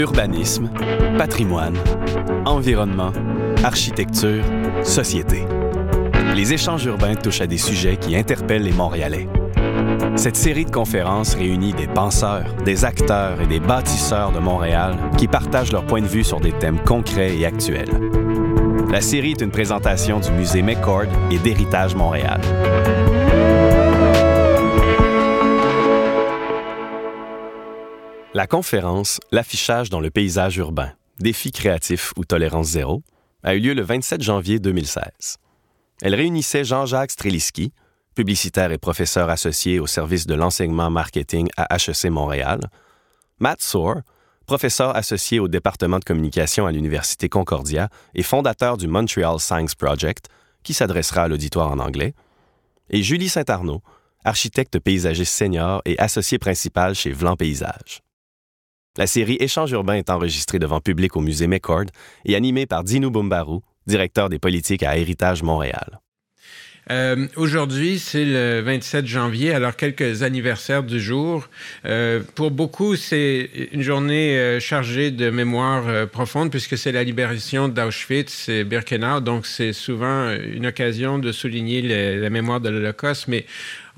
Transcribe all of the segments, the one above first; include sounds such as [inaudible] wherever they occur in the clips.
Urbanisme, patrimoine, environnement, architecture, société. Les échanges urbains touchent à des sujets qui interpellent les Montréalais. Cette série de conférences réunit des penseurs, des acteurs et des bâtisseurs de Montréal qui partagent leur point de vue sur des thèmes concrets et actuels. La série est une présentation du musée McCord et d'Héritage Montréal. La conférence L'affichage dans le paysage urbain, défi créatif ou tolérance zéro a eu lieu le 27 janvier 2016. Elle réunissait Jean-Jacques Streliski, publicitaire et professeur associé au service de l'enseignement marketing à HEC Montréal, Matt Soar, professeur associé au département de communication à l'Université Concordia et fondateur du Montreal Science Project, qui s'adressera à l'auditoire en anglais, et Julie Saint-Arnaud, architecte paysagiste senior et associée principale chez Vlan Paysage. La série Échange urbain est enregistrée devant public au musée McCord et animée par Dino Bumbaru, directeur des politiques à Héritage Montréal. Euh, aujourd'hui, c'est le 27 janvier, alors quelques anniversaires du jour. Euh, pour beaucoup, c'est une journée euh, chargée de mémoire profonde puisque c'est la libération d'Auschwitz et Birkenau, donc c'est souvent une occasion de souligner la mémoire de l'Holocauste, mais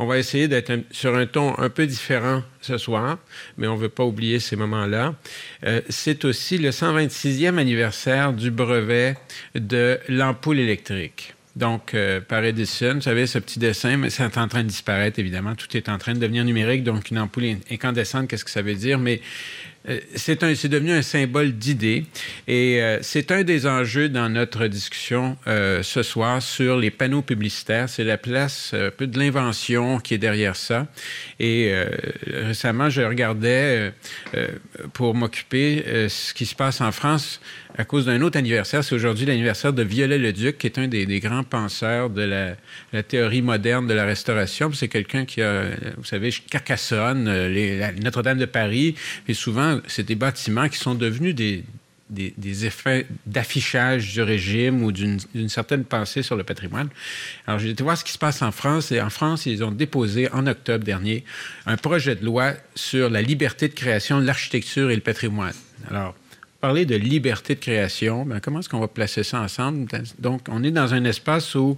on va essayer d'être sur un ton un peu différent ce soir, mais on ne veut pas oublier ces moments-là. c'est aussi le 126e anniversaire du brevet de l'ampoule électrique. Donc, euh, par Edison, vous savez, ce petit dessin, mais c'est en train de disparaître, évidemment. Tout est en train de devenir numérique. Donc, une ampoule incandescente, qu'est-ce que ça veut dire? Mais euh, c'est devenu un symbole d'idée et euh, c'est un des enjeux dans notre discussion euh, ce soir sur les panneaux publicitaires. C'est la place un peu de l'invention qui est derrière ça. Et récemment, je regardais pour m'occuper ce qui se passe en France à cause d'un autre anniversaire. C'est aujourd'hui l'anniversaire de Viollet-le-Duc, qui est un des, grands penseurs de la, théorie moderne de la restauration. C'est quelqu'un qui a, vous savez, Carcassonne, Notre-Dame de Paris, et souvent c'est des bâtiments qui sont devenus des, des, effets d'affichage du régime ou d'une certaine pensée sur le patrimoine. Alors, j'ai été voir ce qui se passe en France. Et en France, ils ont déposé en octobre dernier un projet de loi sur la liberté de création de l'architecture et le patrimoine. Alors, parler de liberté de création, ben, comment est-ce qu'on va placer ça ensemble? Donc, on est dans un espace où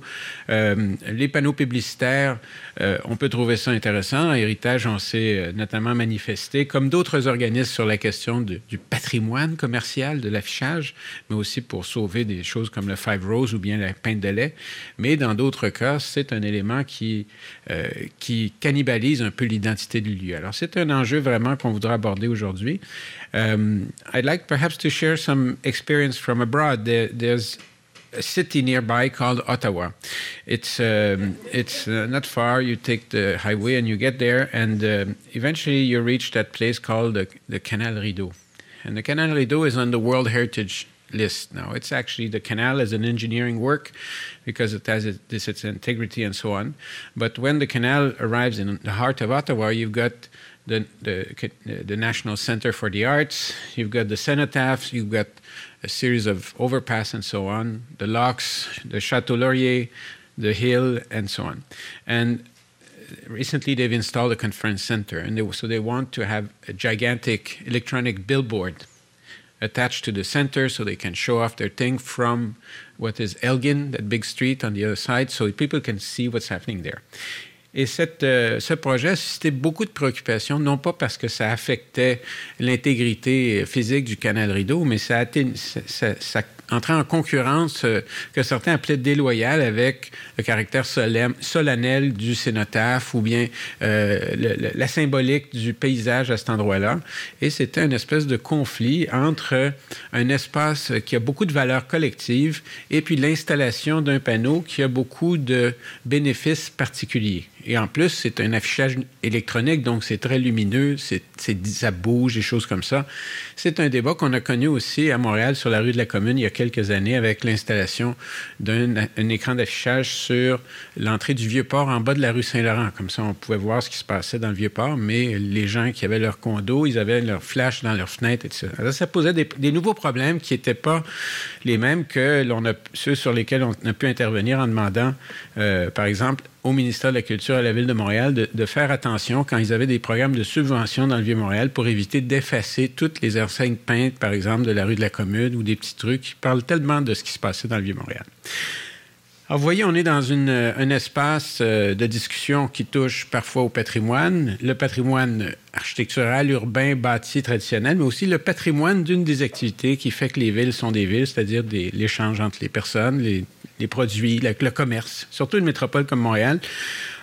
euh, les panneaux publicitaires, euh, on peut trouver ça intéressant. Héritage, on s'est euh, notamment manifesté, comme d'autres organismes, sur la question du patrimoine commercial, de l'affichage, mais aussi pour sauver des choses comme le Five Rose ou bien la peinte de lait. Mais dans d'autres cas, c'est un élément qui, qui cannibalise un peu l'identité du lieu. Alors, c'est un enjeu vraiment qu'on voudra aborder aujourd'hui. Um, I'd like perhaps to share some experience from abroad. There, there's a city nearby called Ottawa. It's um, it's uh, not far. You take the highway and you get there, and uh, eventually you reach that place called the, the Canal Rideau. And the Canal Rideau is on the World Heritage list now. It's actually the canal as an engineering work because it has its integrity and so on. But when the canal arrives in the heart of Ottawa, you've got the, the, the National Center for the Arts, you've got the cenotaphs, you've got a series of overpass and so on, the locks, the Chateau Laurier, the hill, and so on. And recently they've installed a conference center, and they, so they want to have a gigantic electronic billboard attached to the center so they can show off their thing from what is Elgin, that big street on the other side, so people can see what's happening there. Et euh, ce projet a suscité beaucoup de préoccupations, non pas parce que ça affectait l'intégrité physique du canal rideau, mais ça, a été, ça, ça entrer en concurrence euh, que certains appelaient déloyale avec le caractère solennel du cénotaphe ou bien euh, la symbolique du paysage à cet endroit-là. Et c'était une espèce de conflit entre un espace qui a beaucoup de valeurs collectives et puis l'installation d'un panneau qui a beaucoup de bénéfices particuliers. Et en plus, c'est un affichage électronique, donc c'est très lumineux, c'est, ça bouge, des choses comme ça. C'est un débat qu'on a connu aussi à Montréal sur la rue de la Commune il y a quelques années avec l'installation d'un écran d'affichage sur l'entrée du Vieux-Port en bas de la rue Saint-Laurent. Comme ça, on pouvait voir ce qui se passait dans le Vieux-Port, mais les gens qui avaient leur condo, ils avaient leur flash dans leurs fenêtres, etc. Ça posait des, nouveaux problèmes qui n'étaient pas les mêmes que ceux sur lesquels on a pu intervenir en demandant, euh, par exemple, au ministère de la Culture à la Ville de Montréal de, faire attention quand ils avaient des programmes de subvention dans le Vieux-Montréal pour éviter d'effacer toutes les enseignes peintes, par exemple, de la rue de la Commune ou des petits trucs qui parlent tellement de ce qui se passait dans le Vieux-Montréal. Alors, vous voyez, on est dans un espace euh, de discussion qui touche parfois au patrimoine, le patrimoine architectural, urbain, bâti, traditionnel, mais aussi le patrimoine d'une des activités qui fait que les villes sont des villes, c'est-à-dire l'échange entre les personnes, les, produits, le commerce. Surtout une métropole comme Montréal,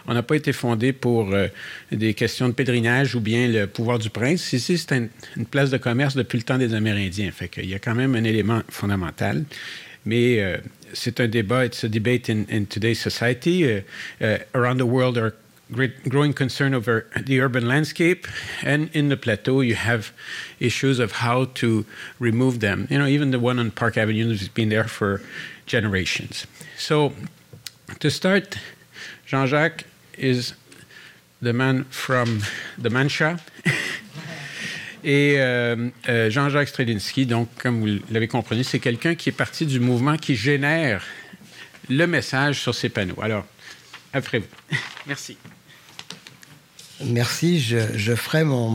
on n'a pas été fondé pour euh, des questions de pèlerinage ou bien le pouvoir du prince. Ici, c'est une, place de commerce depuis le temps des Amérindiens. Fait qu'il y a quand même un élément fondamental. Mais euh, c'est un débat, it's a debate in, in today's society. Uh, uh, around the world, are great, growing concern over the urban landscape, and in the plateau, you have issues of how to remove them. You know, even the one on Park Avenue has been there for generations. So, to start, Jean-Jacques is the man from the Mancha. [laughs] Et euh, euh, Jean-Jacques Strelinsky, donc, comme vous l'avez compris, c'est quelqu'un qui est parti du mouvement qui génère le message sur ces panneaux. Alors, après vous. [laughs] Merci. Merci. Je, ferai mon,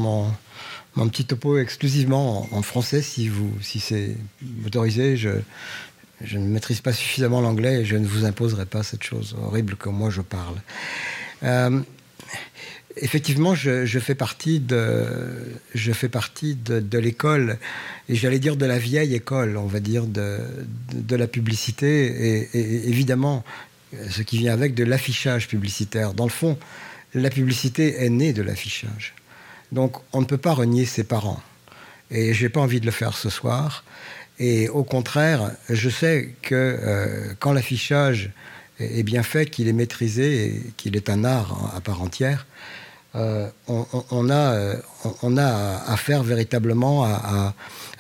mon, petit topo exclusivement en, français si, vous, si c'est autorisé. Je, je ne maîtrise pas suffisamment l'anglais et je ne vous imposerai pas cette chose horrible que moi je parle. Euh, effectivement, je, fais partie de, je fais partie de, l'école, et j'allais dire de la vieille école, on va dire, de, de, la publicité, et, évidemment, ce qui vient avec de l'affichage publicitaire. Dans le fond, la publicité est née de l'affichage. Donc, on ne peut pas renier ses parents. Et je n'ai pas envie de le faire ce soir. Et au contraire, je sais que euh, quand l'affichage est bien fait, qu'il est maîtrisé qu'il est un art à part entière, euh, on, a, euh, on, a affaire véritablement à,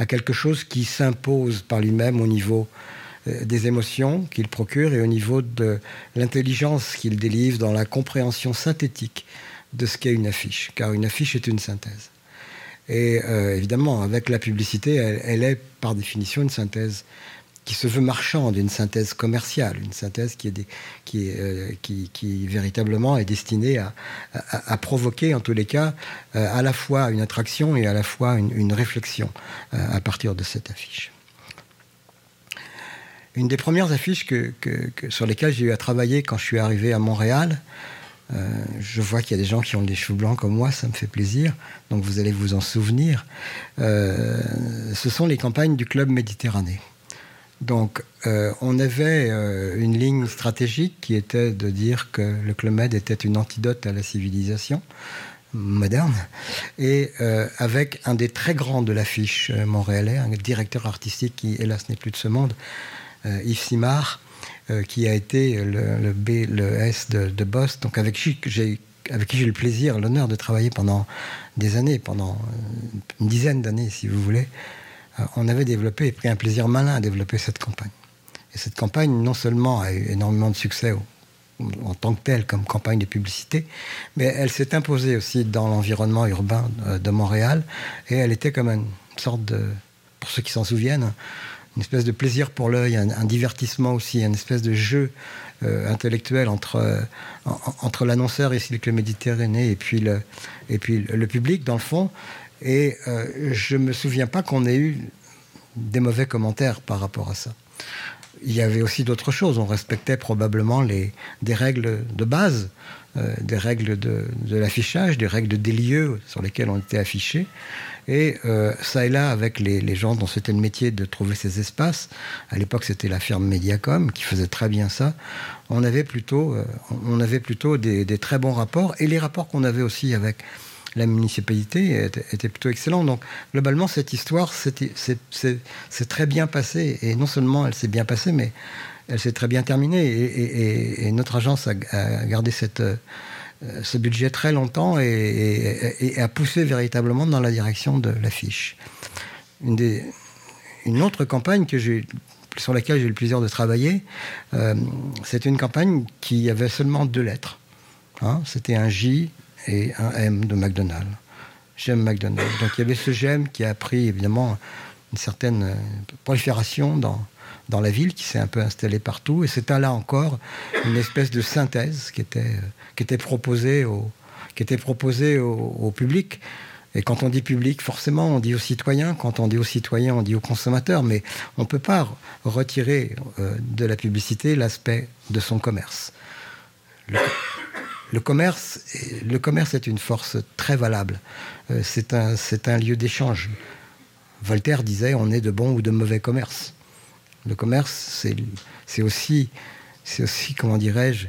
quelque chose qui s'impose par lui-même au niveau euh, des émotions qu'il procure et au niveau de l'intelligence qu'il délivre dans la compréhension synthétique de ce qu'est une affiche, car une affiche est une synthèse. Et évidemment, avec la publicité, elle, est par définition une synthèse qui se veut marchande, une synthèse commerciale, une synthèse qui, euh, véritablement est destinée à, à, provoquer, en tous les cas, euh, à la fois une attraction et à la fois une, réflexion euh, à partir de cette affiche. Une des premières affiches que, sur lesquelles j'ai eu à travailler quand je suis arrivé à Montréal, je vois qu'il y a des gens qui ont des cheveux blancs comme moi, ça me fait plaisir, donc vous allez vous en souvenir. ce sont les campagnes du Club Méditerranée. Donc, euh, on avait euh, une ligne stratégique qui était de dire que le Med était une antidote à la civilisation moderne, et euh, avec un des très grands de l'affiche montréalais, un directeur artistique qui, hélas, n'est plus de ce monde, Yves Simard, qui a été le, B, le S de, de Boss, donc avec qui j'ai avec qui j'ai eu le plaisir, l'honneur de travailler pendant des années, pendant une dizaine d'années, si vous voulez, on avait développé et pris un plaisir malin à développer cette campagne. Et cette campagne, non seulement a eu énormément de succès en tant que telle comme campagne de publicité, mais elle s'est imposée aussi dans l'environnement urbain de, Montréal, et elle était comme une sorte de, pour ceux qui s'en souviennent, une espèce de plaisir pour l'œil, un, divertissement aussi, une espèce de jeu euh, intellectuel entre, entre l'annonceur ici le Méditerranée et puis, le, et puis le public, dans le fond. Et euh, je ne me souviens pas qu'on ait eu des mauvais commentaires par rapport à ça. Il y avait aussi d'autres choses. On respectait probablement les, des règles de base, euh, des règles de, l'affichage, des règles des lieux sur lesquels on était affiché. Et euh, ça et là, avec les, gens dont c'était le métier de trouver ces espaces, à l'époque c'était la firme Mediacom qui faisait très bien ça, on avait plutôt, on avait plutôt des, très bons rapports. Et les rapports qu'on avait aussi avec la municipalité était, plutôt excellent. Donc, globalement, cette histoire c'est très bien passée. Et non seulement elle s'est bien passée, mais elle s'est très bien terminée. Et, notre agence a, gardé euh, ce budget très longtemps et, a poussé véritablement dans la direction de l'affiche. Une, autre campagne que sur laquelle j'ai eu le plaisir de travailler, euh, c'était une campagne qui avait seulement deux lettres. Hein. C'était un J et un M de McDonald's. J'aime McDonald's. Donc il y avait ce j'aime qui a pris évidemment une certaine prolifération dans, dans la ville qui s'est un peu installée partout. Et c'est là encore une espèce de synthèse qui était, qui était proposée au, qui était proposée au, public. Et quand on dit public, forcément, on dit aux citoyens. Quand on dit aux citoyens, on dit aux consommateurs. Mais on ne peut pas retirer de la publicité l'aspect de son commerce. Commerce, le commerce est une force très valable. c'est un, un lieu d'échange. Voltaire disait on est de bon ou de mauvais commerce. Le commerce, c'est aussi, c'est aussi, comment dirais-je,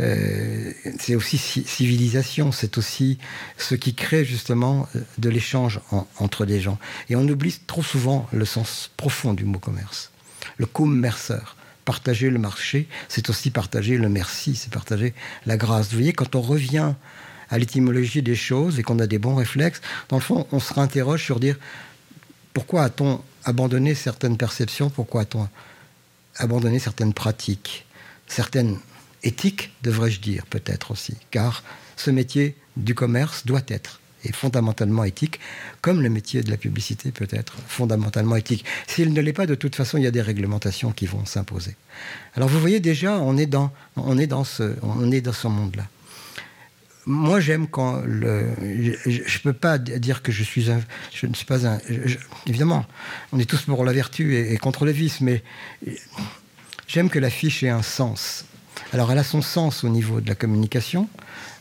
euh, c'est aussi civilisation, c'est aussi ce qui crée justement euh, de l'échange entre des gens. Et on oublie trop souvent le sens profond du mot commerce. Le commerceur, partager le marché, c'est aussi partager le merci, c'est partager la grâce. Vous voyez, quand on revient à l'étymologie des choses et qu'on a des bons réflexes, dans le fond, on se réinterroge sur dire pourquoi a-t-on abandonner certaines perceptions? Pourquoi a-t-on abandonné certaines pratiques? Certaines éthiques, devrais-je dire, peut-être aussi. Car ce métier du commerce doit être et fondamentalement éthique, comme le métier de la publicité peut être fondamentalement éthique. S'il ne l'est pas, de toute façon, il y a des réglementations qui vont s'imposer. Alors vous voyez déjà, on est dans, on est dans ce, est ce monde-là moi, j'aime quand le. Je ne peux pas dire que je suis un. Je ne suis pas un. évidemment, on est tous pour la vertu et, et contre le vice, mais j'aime que l'affiche ait un sens. Alors, elle a son sens au niveau de la communication,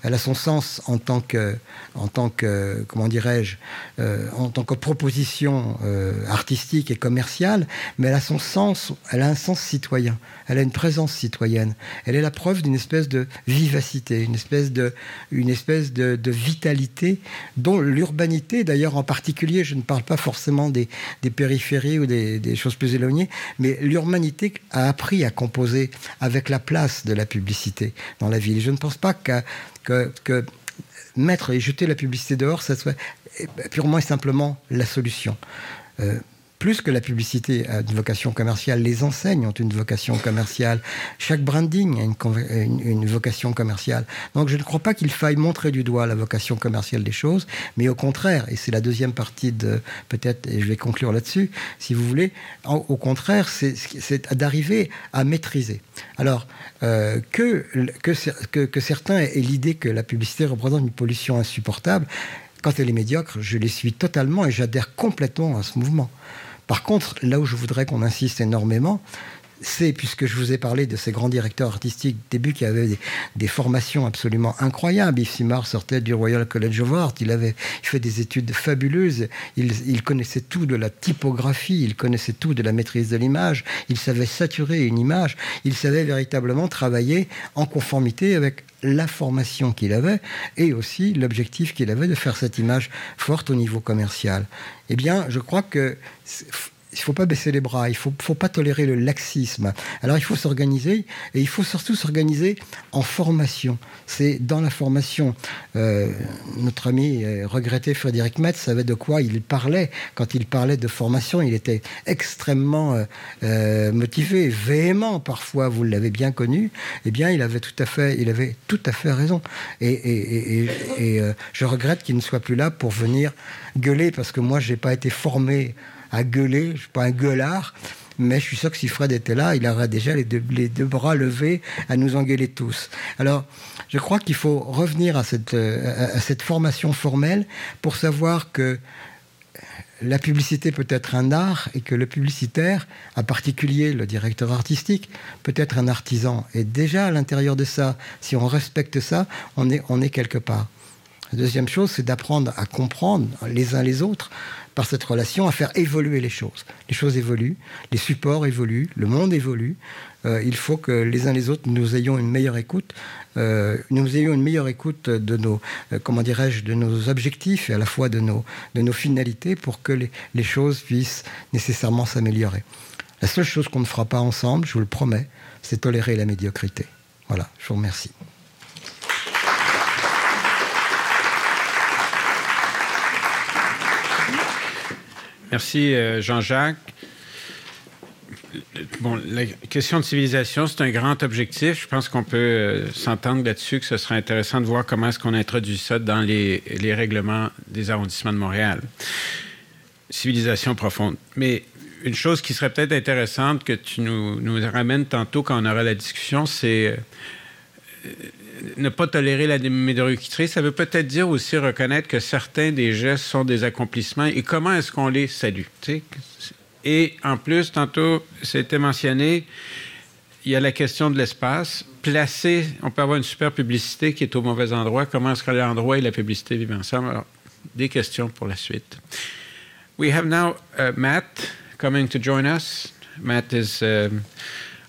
elle a son sens en tant que, en tant que comment dirais-je, euh, en tant que proposition euh, artistique et commerciale, mais elle a son sens, elle a un sens citoyen, elle a une présence citoyenne, elle est la preuve d'une espèce de vivacité, une espèce de, une espèce de, vitalité dont l'urbanité, d'ailleurs en particulier, je ne parle pas forcément des, des périphéries ou des, des choses plus éloignées, mais l'urbanité a appris à composer avec la place de la publicité dans la ville. Je ne pense pas qu'à que, mettre et jeter la publicité dehors, ça soit purement et simplement la solution. Euh, plus que la publicité a une vocation commerciale, les enseignes ont une vocation commerciale. Chaque branding a une, vocation commerciale. Donc je ne crois pas qu'il faille montrer du doigt la vocation commerciale des choses, mais au contraire, et c'est la deuxième partie de peut-être, et je vais conclure là-dessus, si vous voulez, au contraire, c'est d'arriver à maîtriser. Alors euh, que, que, que certains aient l'idée que la publicité représente une pollution insupportable, quand elle est médiocre, je les suis totalement et j'adhère complètement à ce mouvement. Par contre, là où je voudrais qu'on insiste énormément, c'est, puisque je vous ai parlé de ces grands directeurs artistiques début qui avaient des, formations absolument incroyables. Yves Simard sortait du Royal College of Art, il avait fait des études fabuleuses, il, connaissait tout de la typographie, il connaissait tout de la maîtrise de l'image, il savait saturer une image, il savait véritablement travailler en conformité avec la formation qu'il avait et aussi l'objectif qu'il avait de faire cette image forte au niveau commercial. Eh bien, je crois que il faut pas baisser les bras, il faut, faut, pas tolérer le laxisme. Alors il faut s'organiser et il faut surtout s'organiser en formation. C'est dans la formation. Euh, notre ami euh, regretté Frédéric Metz savait de quoi il parlait. Quand il parlait de formation, il était extrêmement euh, motivé, véhément parfois, vous l'avez bien connu. Eh bien, il avait tout à fait, il avait tout à fait raison. Et, et, je regrette qu'il ne soit plus là pour venir gueuler parce que moi, je n'ai pas été formé à gueuler. Je suis pas un gueulard, mais je suis sûr que si Fred était là, il aurait déjà les deux, bras levés à nous engueuler tous. Alors, je crois qu'il faut revenir à cette, euh, à cette formation formelle pour savoir que la publicité peut être un art et que le publicitaire, en particulier le directeur artistique, peut être un artisan. Et déjà à l'intérieur de ça, si on respecte ça, on est, on est quelque part. La deuxième chose, c'est d'apprendre à comprendre les uns les autres par cette relation à faire évoluer les choses. Les choses évoluent, les supports évoluent, le monde évolue. Euh, il faut que les uns les autres nous ayons une meilleure écoute, euh, nous ayons une meilleure écoute de nos, euh, comment dirais-je, de nos objectifs et à la fois de nos, de nos finalités pour que les, les choses puissent nécessairement s'améliorer. La seule chose qu'on ne fera pas ensemble, je vous le promets, c'est tolérer la médiocrité. Voilà, je vous remercie. Merci, euh, Jean-Jacques. Bon, la question de civilisation, c'est un grand objectif. Je pense qu'on peut euh, s'entendre là-dessus, que ce serait intéressant de voir comment est-ce qu'on introduit ça dans les, règlements des arrondissements de Montréal. civilisation profonde. Mais une chose qui serait peut-être intéressante que tu nous, nous, ramènes tantôt quand on aura la discussion, c'est euh, ne pas tolérer la médiocrité. Ça veut peut-être dire aussi reconnaître que certains des gestes sont des accomplissements et comment est-ce qu'on les salue. Et en plus, tantôt, c'était mentionné, il y a la question de l'espace. Placer, on peut avoir une super publicité qui est au mauvais endroit. Comment est-ce que l'endroit et la publicité vivent ensemble? Alors, des questions pour la suite. We have now uh, Matt coming to join us. Matt is um,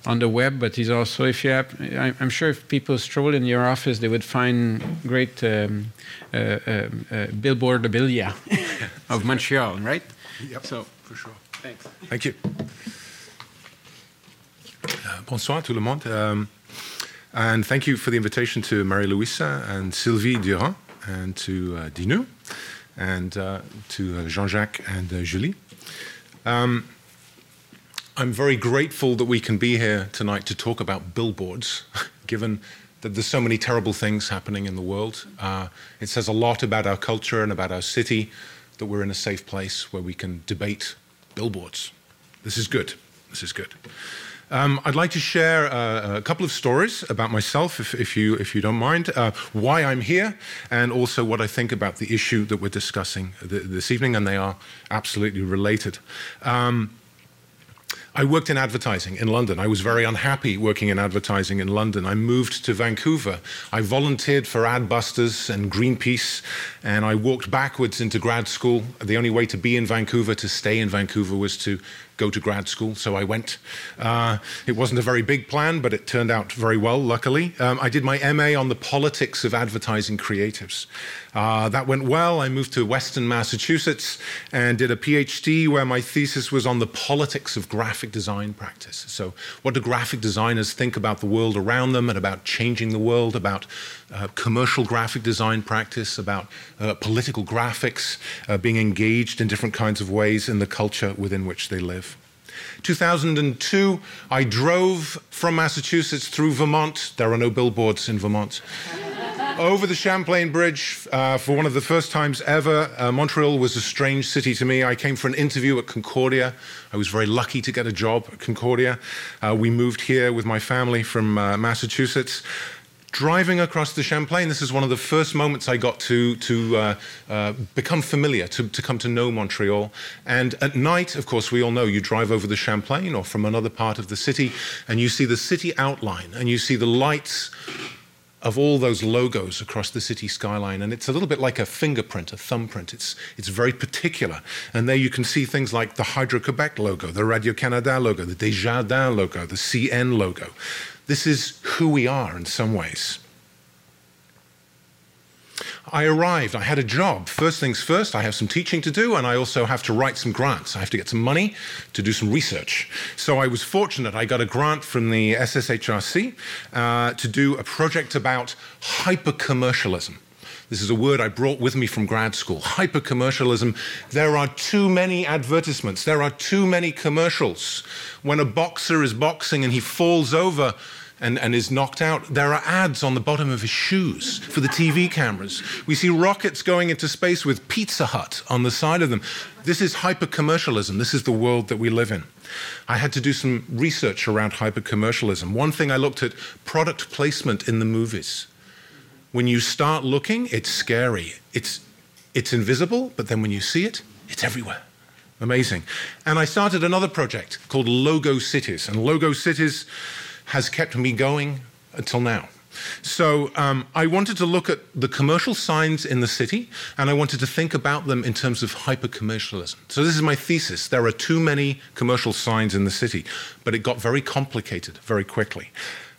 on the web, but he's also, if you have, I'm sure if people stroll in your office, they would find great um, uh, uh, uh billboardabilia [laughs] of Montreal, right? Yep, so, for sure. Thanks. Thank you. Uh, bonsoir tout le monde. Um, and thank you for the invitation to Marie-Louisa and Sylvie Durand and to uh, Dinu and uh, to uh, Jean-Jacques and uh, Julie. Um, I'm very grateful that we can be here tonight to talk about billboards, [laughs] given that there's so many terrible things happening in the world. Uh, it says a lot about our culture and about our city that we're in a safe place where we can debate billboards. This is good. This is good. Um, I'd like to share uh, a couple of stories about myself, if, if you, if you don't mind, uh, why I'm here, and also what I think about the issue that we're discussing th- this evening, and they are absolutely related. Um, I worked in advertising in London. I was very unhappy working in advertising in London. I moved to Vancouver. I volunteered for Adbusters and Greenpeace, and I walked backwards into grad school. The only way to be in Vancouver, to stay in Vancouver, was to go to grad school, so I went. Uh, it wasn't a very big plan, but it turned out very well, luckily. Um, I did my MA on the politics of advertising creatives. Uh, that went well. I moved to Western Massachusetts and did a PhD where my thesis was on the politics of graphic design practice. So, what do graphic designers think about the world around them and about changing the world, about uh, commercial graphic design practice, about uh, political graphics, uh, being engaged in different kinds of ways in the culture within which they live. 2002, I drove from Massachusetts through Vermont. There are no billboards in Vermont. [laughs] Over the Champlain Bridge uh, for one of the first times ever. Uh, Montreal was a strange city to me. I came for an interview at Concordia. I was very lucky to get a job at Concordia. Uh, we moved here with my family from Massachusetts driving across the Champlain, this is one of the first moments I got to, to uh, uh, become familiar, to, to come to know Montreal. And at night, of course, we all know you drive over the Champlain or from another part of the city, and you see the city outline, and you see the lights of all those logos across the city skyline. And it's a little bit like a fingerprint, a thumbprint. It's, it's very particular. And there you can see things like the Hydro Quebec logo, the Radio Canada logo, the Desjardins logo, the CN logo. This is who we are in some ways. I arrived, I had a job. First things first, I have some teaching to do, and I also have to write some grants. I have to get some money to do some research. So I was fortunate, I got a grant from the SSHRC uh, to do a project about hyper commercialism. This is a word I brought with me from grad school. Hyper commercialism. There are too many advertisements. There are too many commercials. When a boxer is boxing and he falls over, and, and, is knocked out, there are ads on the bottom of his shoes for the TV cameras. We see rockets going into space with Pizza Hut on the side of them. This is hyper commercialism. This is the world that we live in. I had to do some research around hyper commercialism. One thing I looked at product placement in the movies. When you start looking, it's scary. It's, it's invisible, but then when you see it, it's everywhere. Amazing. And I started another project called Logo Cities. And Logo Cities has kept me going until now. So um, I wanted to look at the commercial signs in the city, and I wanted to think about them in terms of hyper commercialism. So this is my thesis. There are too many commercial signs in the city, but it got very complicated very quickly.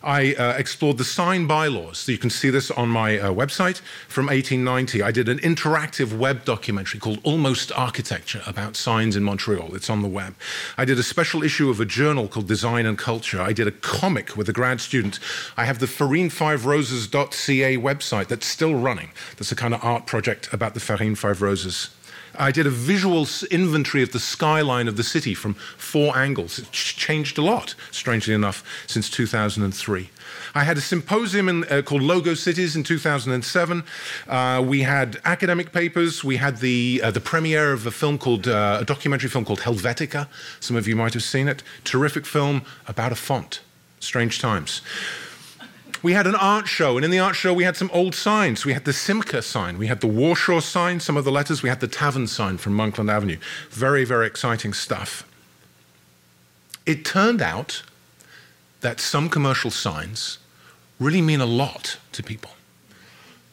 I uh, explored the sign bylaws. So you can see this on my uh, website from 1890. I did an interactive web documentary called Almost Architecture about signs in Montreal. It's on the web. I did a special issue of a journal called Design and Culture. I did a comic with a grad student. I have the Farine5Roses.ca website that's still running. That's a kind of art project about the Farine 5 Roses I did a visual inventory of the skyline of the city from four angles. It's changed a lot, strangely enough, since 2003. I had a symposium in, uh, called Logo Cities in 2007. Uh, we had academic papers. We had the uh, the premiere of a film called uh, a documentary film called Helvetica. Some of you might have seen it. Terrific film about a font. Strange times we had an art show, and in the art show, we had some old signs. We had the Simca sign, we had the Warsaw sign, some of the letters, we had the Tavern sign from Monkland Avenue. Very, very exciting stuff. It turned out that some commercial signs really mean a lot to people.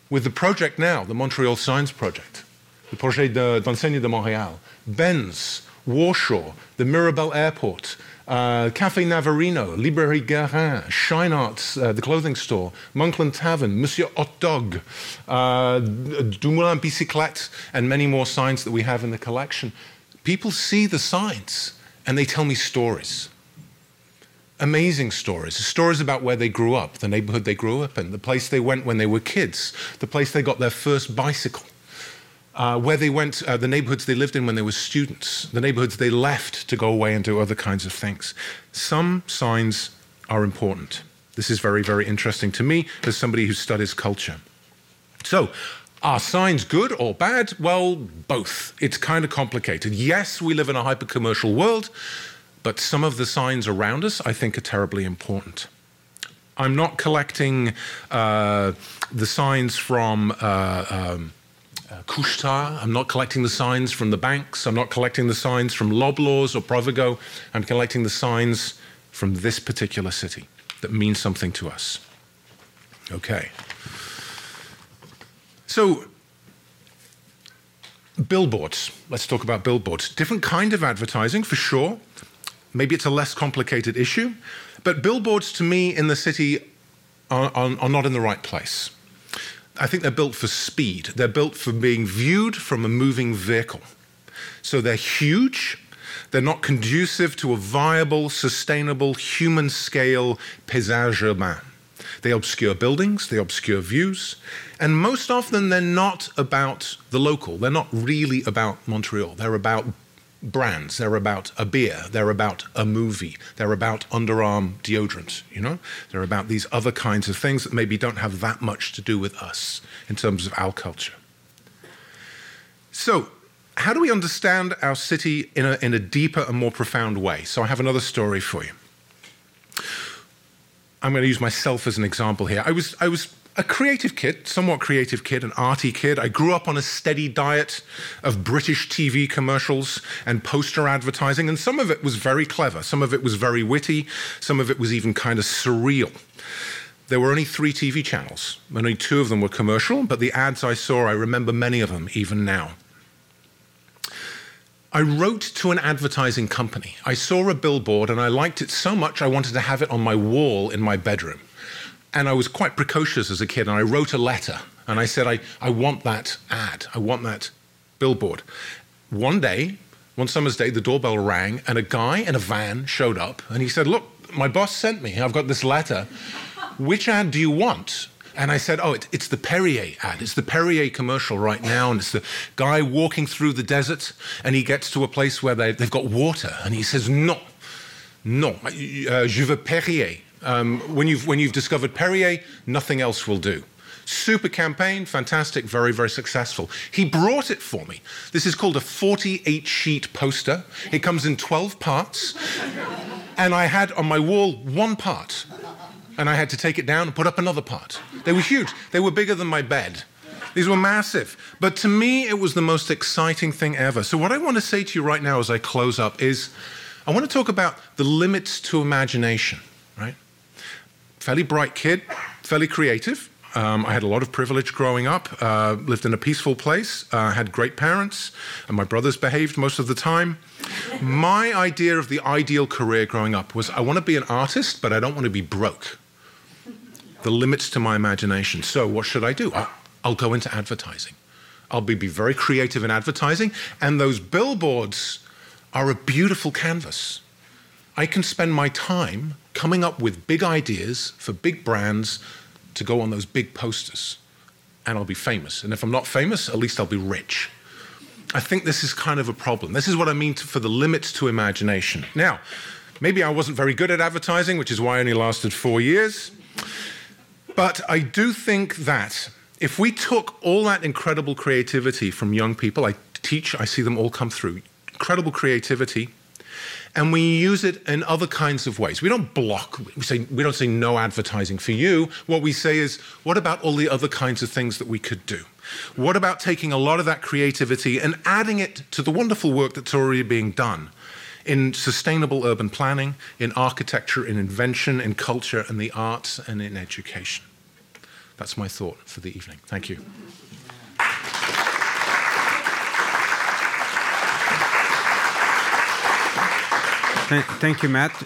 With the project now, the Montreal Signs Project, the Projet d'Enseigne de Montréal, Benz, Warsaw, the Mirabel Airport, uh, Cafe Navarino, Librairie Guérin, Shine Arts, uh, the clothing store, Monkland Tavern, Monsieur Hot Dog, uh, Dumoulin Bicyclette, and many more signs that we have in the collection. People see the signs and they tell me stories. Amazing stories. Stories about where they grew up, the neighborhood they grew up in, the place they went when they were kids, the place they got their first bicycle uh, where they went, uh, the neighborhoods they lived in when they were students, the neighborhoods they left to go away and do other kinds of things. Some signs are important. This is very, very interesting to me as somebody who studies culture. So, are signs good or bad? Well, both. It's kind of complicated. Yes, we live in a hyper commercial world, but some of the signs around us I think are terribly important. I'm not collecting uh, the signs from uh, um, uh, I'm not collecting the signs from the banks. I'm not collecting the signs from Loblaws or Provigo. I'm collecting the signs from this particular city that means something to us. Okay. So, billboards. Let's talk about billboards. Different kind of advertising, for sure. Maybe it's a less complicated issue. But billboards, to me, in the city are, are, are not in the right place. I think they're built for speed. They're built for being viewed from a moving vehicle. So they're huge. They're not conducive to a viable, sustainable, human scale paysage urbain. They obscure buildings, they obscure views, and most often they're not about the local. They're not really about Montreal. They're about brands. They're about a beer. They're about a movie. They're about underarm deodorant, you know? They're about these other kinds of things that maybe don't have that much to do with us in terms of our culture. So, how do we understand our city in a, in a deeper and more profound way? So, I have another story for you. I'm going to use myself as an example here. I was, I was a creative kid, somewhat creative kid, an arty kid. I grew up on a steady diet of British TV commercials and poster advertising, and some of it was very clever, some of it was very witty, some of it was even kind of surreal. There were only three TV channels, only two of them were commercial, but the ads I saw, I remember many of them even now. I wrote to an advertising company. I saw a billboard and I liked it so much I wanted to have it on my wall in my bedroom. And I was quite precocious as a kid, and I wrote a letter and I said, I, I want that ad, I want that billboard. One day, one summer's day, the doorbell rang, and a guy in a van showed up, and he said, Look, my boss sent me, I've got this letter. Which ad do you want? And I said, Oh, it, it's the Perrier ad. It's the Perrier commercial right now. And it's the guy walking through the desert, and he gets to a place where they, they've got water. And he says, No, no, uh, je veux Perrier. Um, when, you've, when you've discovered Perrier, nothing else will do. Super campaign, fantastic, very, very successful. He brought it for me. This is called a 48 sheet poster. It comes in 12 parts. and I had on my wall one part. And I had to take it down and put up another part. They were huge, they were bigger than my bed. These were massive. But to me, it was the most exciting thing ever. So, what I want to say to you right now as I close up is I want to talk about the limits to imagination? Fairly bright kid, fairly creative. Um, I had a lot of privilege growing up, uh, lived in a peaceful place, uh, had great parents, and my brothers behaved most of the time. My idea of the ideal career growing up was I want to be an artist, but I don't want to be broke. The limits to my imagination. So, what should I do? I, I'll go into advertising. I'll be, be very creative in advertising, and those billboards are a beautiful canvas. I can spend my time coming up with big ideas for big brands to go on those big posters. And I'll be famous. And if I'm not famous, at least I'll be rich. I think this is kind of a problem. This is what I mean to, for the limits to imagination. Now, maybe I wasn't very good at advertising, which is why I only lasted four years. But I do think that if we took all that incredible creativity from young people, I teach, I see them all come through, incredible creativity, and we use it in other kinds of ways. We don't block, we, say, we don't say no advertising for you. What we say is, what about all the other kinds of things that we could do? What about taking a lot of that creativity and adding it to the wonderful work that's already being done in sustainable urban planning, in architecture, in invention, in culture, and the arts, and in education? That's my thought for the evening. Thank you. Thank you, Matt.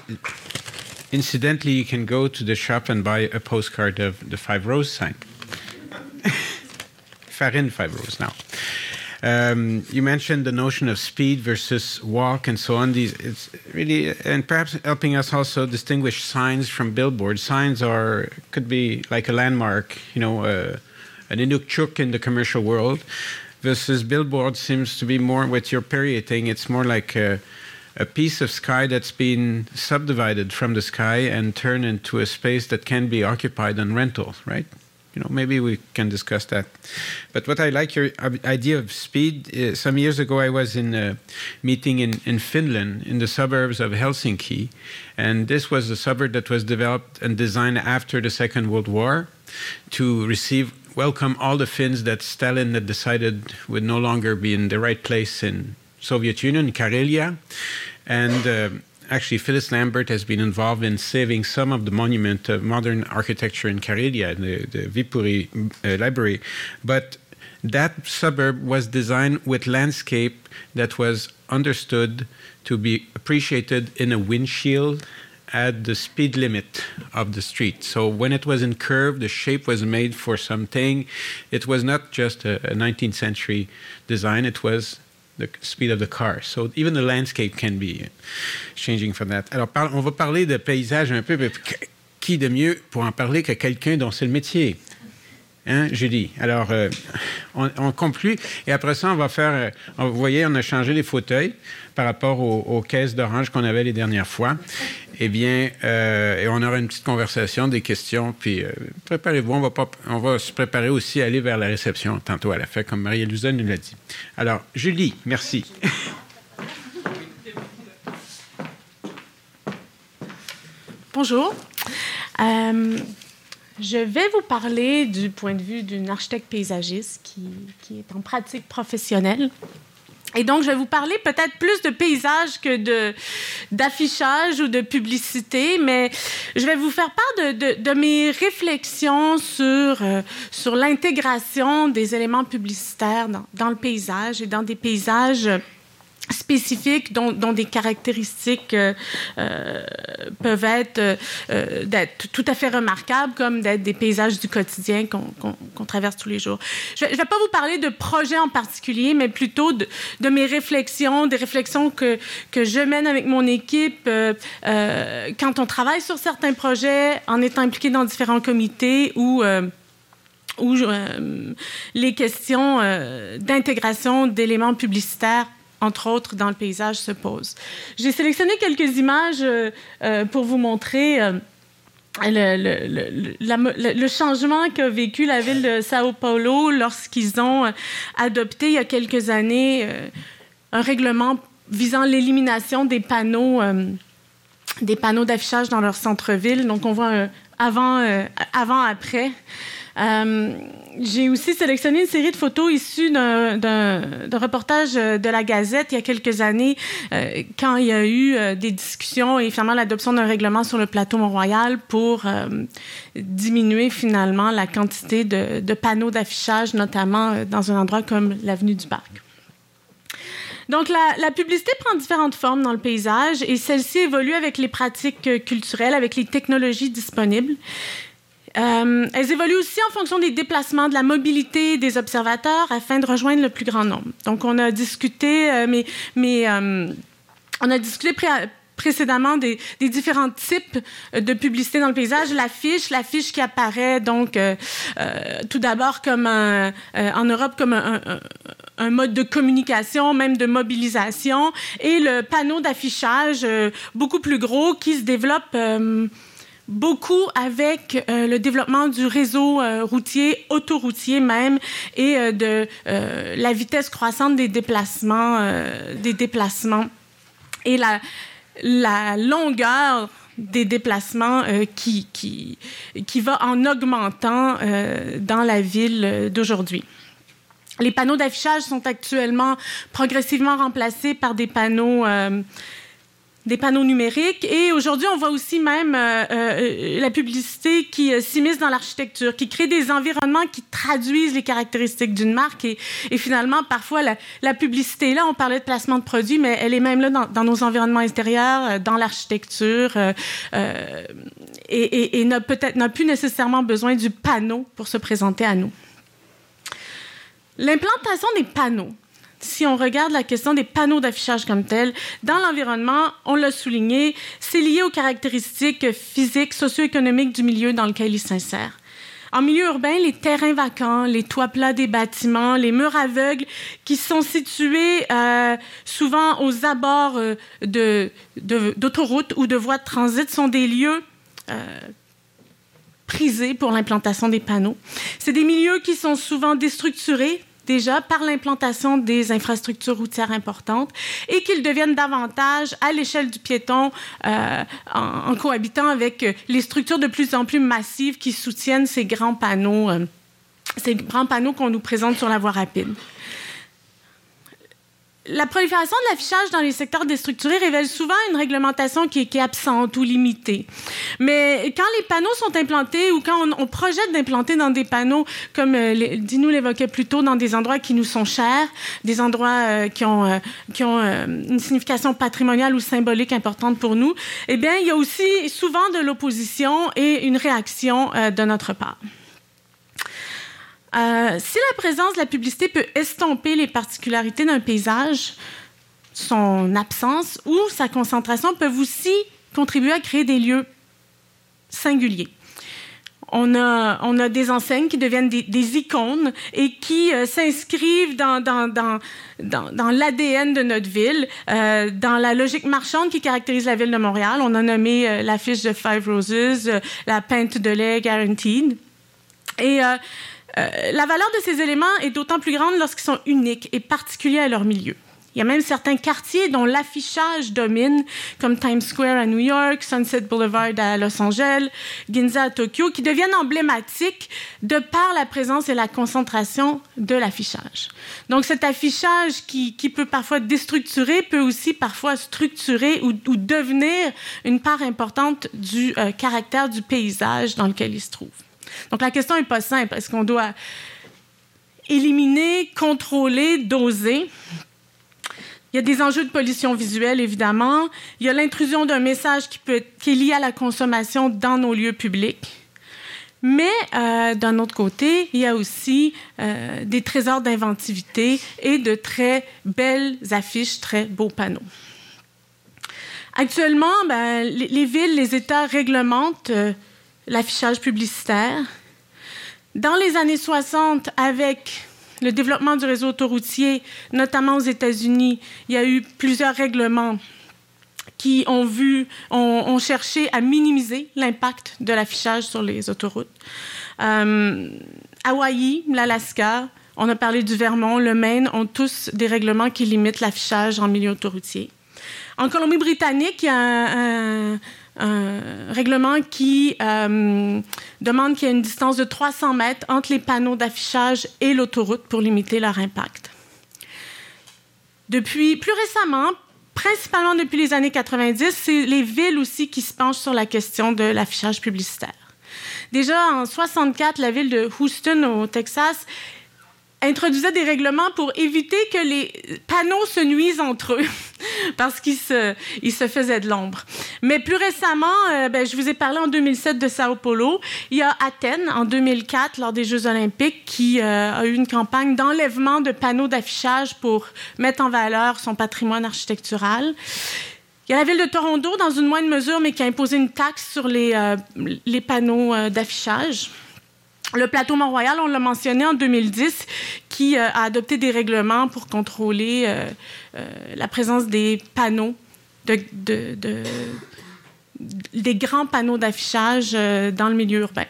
Incidentally, you can go to the shop and buy a postcard of the Five Rose sign. [laughs] Farin Five Rose now. Um, you mentioned the notion of speed versus walk and so on. These it's really and perhaps helping us also distinguish signs from billboards. Signs are could be like a landmark, you know, uh, an Inukchuk in the commercial world, versus billboard seems to be more what you're periating. It's more like a, a piece of sky that's been subdivided from the sky and turned into a space that can be occupied on rental, right? you know, maybe we can discuss that. But what I like your idea of speed. Uh, some years ago, I was in a meeting in, in Finland, in the suburbs of Helsinki, and this was a suburb that was developed and designed after the Second World War to receive welcome all the Finns that Stalin had decided would no longer be in the right place in Soviet Union, Karelia, and. Uh, actually, Phyllis Lambert has been involved in saving some of the monument of modern architecture in Karelia, the, the Viipuri uh, Library. But that suburb was designed with landscape that was understood to be appreciated in a windshield at the speed limit of the street. So when it was in curve, the shape was made for something. It was not just a, a 19th century design, it was the speed of the car. So even the landscape can be changing from that. Alors, on va parler de paysage un peu. Qui de mieux pour en parler que quelqu'un dont c'est le métier? Hein, Julie? Alors, euh, on, on, conclut et après ça, on va faire. Euh, vous voyez, on a changé les fauteuils par rapport aux, caisses d'orange qu'on avait les dernières fois. Eh bien, euh, et on aura une petite conversation, des questions, puis euh, préparez-vous. On va, on va se préparer aussi à aller vers la réception tantôt à la fin, comme Marie-Louise nous l'a dit. Alors, Julie, merci. Bonjour. Euh, je vais vous parler du point de vue d'une architecte paysagiste qui, qui, est en pratique professionnelle. Et donc, je vais vous parler peut-être plus de paysage que de, d'affichage ou de publicité, mais je vais vous faire part de, mes réflexions sur, euh, sur l'intégration des éléments publicitaires dans, le paysage et dans des paysages spécifiques dont, dont, des caractéristiques euh, euh, peuvent être euh, d'être tout à fait remarquables, comme d'être des paysages du quotidien qu'on qu traverse tous les jours. Je ne vais pas vous parler de projets en particulier, mais plutôt de, de mes réflexions, des réflexions que, que je mène avec mon équipe euh, euh, quand on travaille sur certains projets, en étant impliqué dans différents comités ou euh, où euh, les questions euh, d'intégration d'éléments publicitaires entre autres, dans le paysage se posent. J'ai sélectionné quelques images euh, euh, pour vous montrer euh, le, changement qu'a vécu la ville de Sao Paulo lorsqu'ils ont adopté il y a quelques années un règlement visant l'élimination des panneaux des panneaux d'affichage dans leur centre-ville. Donc, on voit avant, avant après. Euh, j'ai aussi sélectionné une série de photos issues d'un reportage de la Gazette il y a quelques années, euh, quand il y a eu euh, des discussions et finalement l'adoption d'un règlement sur le plateau Mont-Royal pour euh, diminuer finalement la quantité de, panneaux d'affichage, notamment euh, dans un endroit comme l'avenue du Parc. Donc, la, publicité prend différentes formes dans le paysage et celle-ci évolue avec les pratiques culturelles, avec les technologies disponibles. Euh, elles évoluent aussi en fonction des déplacements, de la mobilité des observateurs afin de rejoindre le plus grand nombre. Donc, on a discuté, euh, mais, mais euh, on a discuté pré précédemment des, différents types de publicité dans le paysage. L'affiche, l'affiche qui apparaît donc tout d'abord comme un, en Europe comme un, un, mode de communication, même de mobilisation, et le panneau d'affichage beaucoup plus gros qui se développe beaucoup avec euh, le développement du réseau euh, routier, autoroutier même, et euh, de la vitesse croissante des déplacements, des déplacements et la, la longueur des déplacements qui, qui, qui va en augmentant dans la ville d'aujourd'hui. Les panneaux d'affichage sont actuellement progressivement remplacés par des panneaux des panneaux numériques. Et aujourd'hui, on voit aussi même euh, euh, la publicité qui euh, s'immisce dans l'architecture, qui crée des environnements qui traduisent les caractéristiques d'une marque. Et, et finalement, parfois, la, la, publicité, là, on parlait de placement de produits, mais elle est même là dans, dans nos environnements extérieurs, dans l'architecture, et, et, et n'a peut-être n'a plus nécessairement besoin du panneau pour se présenter à nous. L'implantation des panneaux si on regarde la question des panneaux d'affichage comme tels, dans l'environnement, on l'a souligné, c'est lié aux caractéristiques physiques, socio-économiques du milieu dans lequel il s'insère. En milieu urbain, les terrains vacants, les toits plats des bâtiments, les murs aveugles qui sont situés euh, souvent aux abords euh, d'autoroutes ou de voies de transit sont des lieux euh, prisés pour l'implantation des panneaux. C'est des milieux qui sont souvent déstructurés, déjà par l'implantation des infrastructures routières importantes et qu'ils deviennent davantage à l'échelle du piéton euh, en, cohabitant avec les structures de plus en plus massives qui soutiennent ces panneaux, euh, ces grands panneaux qu'on nous présente sur la voie rapide la prolifération de l'affichage dans les secteurs déstructurés révèle souvent une réglementation qui est, absente ou limitée. Mais quand les panneaux sont implantés ou quand on, projette d'implanter dans des panneaux, comme euh, Dinou l'évoquait plus tôt, dans des endroits qui nous sont chers, des endroits euh, qui ont, euh, qui ont une signification patrimoniale ou symbolique importante pour nous, eh bien, il y a aussi souvent de l'opposition et une réaction de notre part. Euh, si la présence de la publicité peut estomper les particularités d'un paysage, son absence ou sa concentration peuvent aussi contribuer à créer des lieux singuliers. On a, des enseignes qui deviennent des, icônes et qui euh, s'inscrivent dans, l'ADN de notre ville, euh, dans la logique marchande qui caractérise la ville de Montréal. On a nommé l'affiche de Five Roses, la pinte de lait guaranteed. Et euh, la valeur de ces éléments est d'autant plus grande lorsqu'ils sont uniques et particuliers à leur milieu. Il y a même certains quartiers dont l'affichage domine, comme Times Square à New York, Sunset Boulevard à Los Angeles, Ginza à Tokyo, qui deviennent emblématiques de par la présence et la concentration de l'affichage. Donc cet affichage qui, peut parfois déstructurer peut aussi parfois structurer ou, devenir une part importante du euh, caractère du paysage dans lequel il se trouve. Donc la question n'est pas simple. Est-ce qu'on doit éliminer, contrôler, doser? Il y a des enjeux de pollution visuelle, évidemment. Il y a l'intrusion d'un message qui, peut qui est lié à la consommation dans nos lieux publics. Mais euh, d'un autre côté, il y a aussi euh, des trésors d'inventivité et de très belles affiches, très beaux panneaux. Actuellement, ben, les, villes, les États réglementent euh, l'affichage publicitaire. Dans les années 60, avec le développement du réseau autoroutier, notamment aux États-Unis, il y a eu plusieurs règlements qui ont vu, ont, cherché à minimiser l'impact de l'affichage sur les autoroutes. Euh, Hawaï, l'Alaska, on a parlé du Vermont, le Maine ont tous des règlements qui limitent l'affichage en milieu autoroutier. En Colombie-Britannique, il y a un, un règlement qui euh, demande qu'il y ait une distance de 300 mètres entre les panneaux d'affichage et l'autoroute pour limiter leur impact. Depuis plus récemment, principalement depuis les années 90, c'est les villes aussi qui se penchent sur la question de l'affichage publicitaire. Déjà en 64, la ville de Houston au Texas introduisait des règlements pour éviter que les panneaux se nuisent entre eux [laughs] parce qu'ils se, ils faisaient de l'ombre. Mais plus récemment, euh, ben, je vous ai parlé en 2007 de Sao Paulo. Il y a Athènes en 2004 lors des Jeux olympiques qui euh, a eu une campagne d'enlèvement de panneaux d'affichage pour mettre en valeur son patrimoine architectural. Il y a la ville de Toronto, dans une moindre mesure, mais qui a imposé une taxe sur les, euh, panneaux d'affichage. Le plateau Mont-Royal, on l'a mentionné en 2010, qui euh, a adopté des règlements pour contrôler la présence des panneaux, de, de, de, des grands panneaux d'affichage dans le milieu urbain.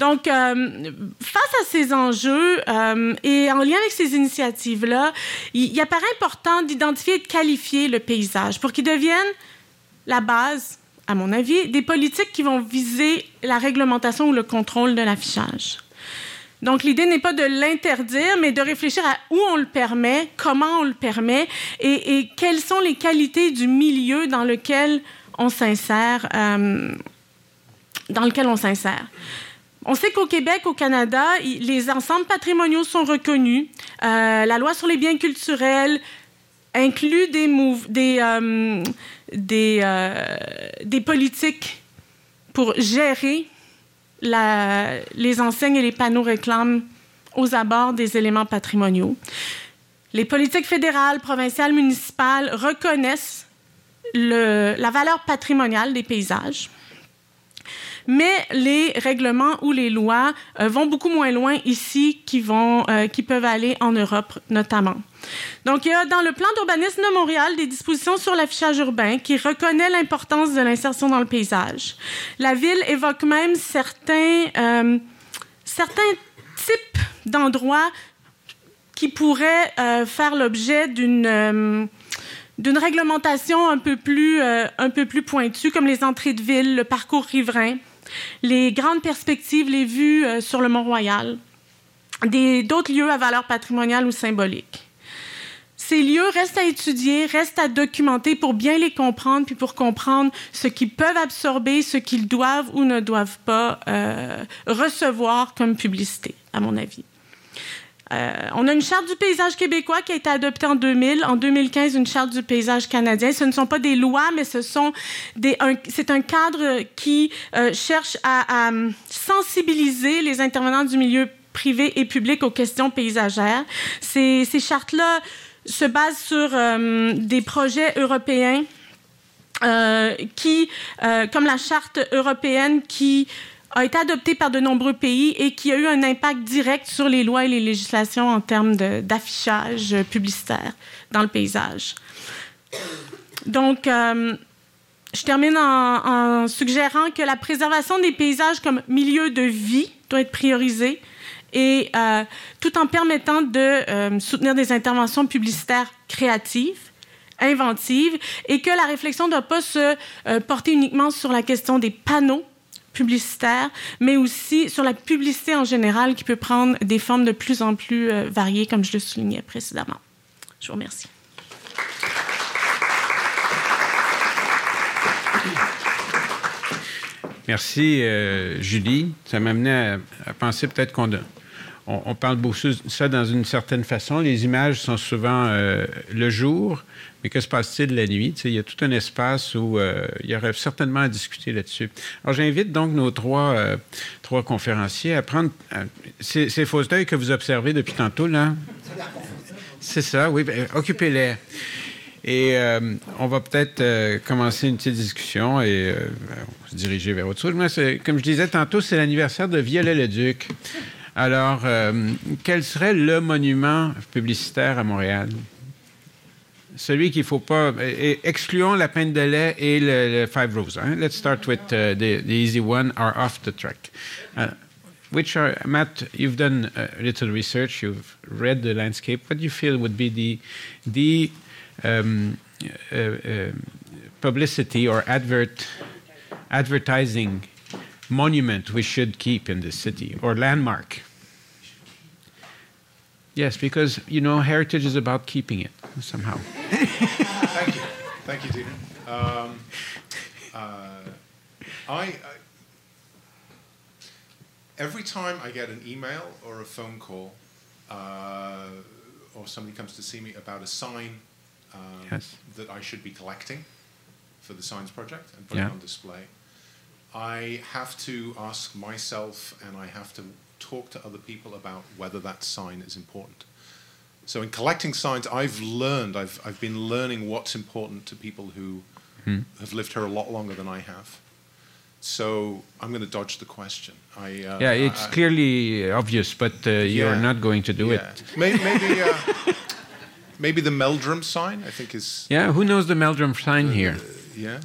Donc, euh, face à ces enjeux euh, et en lien avec ces initiatives-là, il, apparaît important d'identifier et de qualifier le paysage pour qu'il devienne la base, à mon avis, des politiques qui vont viser la réglementation ou le contrôle de l'affichage. Donc, l'idée n'est pas de l'interdire, mais de réfléchir à où on le permet, comment on le permet et, quelles sont les qualités du milieu dans lequel on s'insère. Euh, dans lequel on s'insère. On sait qu'au Québec, au Canada, les ensembles patrimoniaux sont reconnus. Euh, la loi sur les biens culturels inclut des, des, euh, des, euh, des, politiques pour gérer les enseignes et les panneaux réclames aux abords des éléments patrimoniaux. Les politiques fédérales, provinciales, municipales reconnaissent la valeur patrimoniale des paysages mais les règlements ou les lois euh, vont beaucoup moins loin ici qui, vont, euh, peuvent aller en Europe notamment. Donc, il y a dans le plan d'urbanisme de Montréal des dispositions sur l'affichage urbain qui reconnaît l'importance de l'insertion dans le paysage. La ville évoque même certains, euh, certains types d'endroits qui pourraient euh, faire l'objet d'une d'une réglementation un peu plus un peu plus pointue, comme les entrées de ville, le parcours riverain les grandes perspectives, les vues euh, sur le Mont-Royal, d'autres lieux à valeur patrimoniale ou symbolique. Ces lieux restent à étudier, restent à documenter pour bien les comprendre, puis pour comprendre ce qu'ils peuvent absorber, ce qu'ils doivent ou ne doivent pas euh, recevoir comme publicité, à mon avis. Euh, on a une charte du paysage québécois qui a été adoptée en 2000. En 2015, une charte du paysage canadien. Ce ne sont pas des lois, mais ce sont des. C'est un cadre qui euh, cherche à, sensibiliser les intervenants du milieu privé et public aux questions paysagères. Ces, chartes-là se basent sur euh, des projets européens qui, comme la charte européenne qui a été adopté par de nombreux pays et qui a eu un impact direct sur les lois et les législations en termes d'affichage publicitaire dans le paysage. Donc, euh, je termine en, suggérant que la préservation des paysages comme milieu de vie doit être priorisée et euh, tout en permettant de euh, soutenir des interventions publicitaires créatives inventives et que la réflexion ne doit pas se porter uniquement sur la question des panneaux publicitaire, mais aussi sur la publicité en général qui peut prendre des formes de plus en plus euh, variées, comme je le soulignais précédemment. Je vous remercie. Merci, euh, Julie. Ça m'a amené à, à penser peut-être qu'on on, parle beaucoup de ça dans une certaine façon. Les images sont souvent euh, le jour, mais que se passe-t-il la nuit? il y a tout un espace où euh, il y aurait certainement à discuter là-dessus. Alors, j'invite donc nos trois, euh, trois conférenciers à prendre ces, ces fausses que vous observez depuis tantôt, là. C'est ça, oui. Ben, Occupez-les. Et on va peut-être commencer une petite discussion et euh, se diriger vers autre chose. Comme je disais tantôt, c'est l'anniversaire de Viollet-le-Duc. Alors, euh, quel serait le monument publicitaire à Montréal? Celui qu'il ne faut pas. Excluons la peine de lait et le, Five Roses. Hein? Let's start with uh, the, easy one, are off the track. Uh, which are, Matt, you've done a little research, you've read the landscape. What do you feel would be the, the um, uh, uh, publicity or advert, advertising monument we should keep in the city or landmark? Yes, because you know heritage is about keeping it somehow. [laughs] Thank you, thank you, Tina. Um, uh, I, I every time I get an email or a phone call, uh, or somebody comes to see me about a sign um, Yes. that I should be collecting for the Signs Project and putting Yeah. on display, I have to ask myself and I have to talk to other people about whether that sign is important. So in collecting signs, I've learned, I've, I've been learning what's important to people who have lived here a lot longer than I have. So I'm going to dodge the question. I, uh, Yeah, it's I- clearly obvious, but uh, you're Yeah. not going to do yeah. it. May- Maybe, uh, maybe the Meldrum sign, I think is, Yeah, who knows the Meldrum sign here? yeah.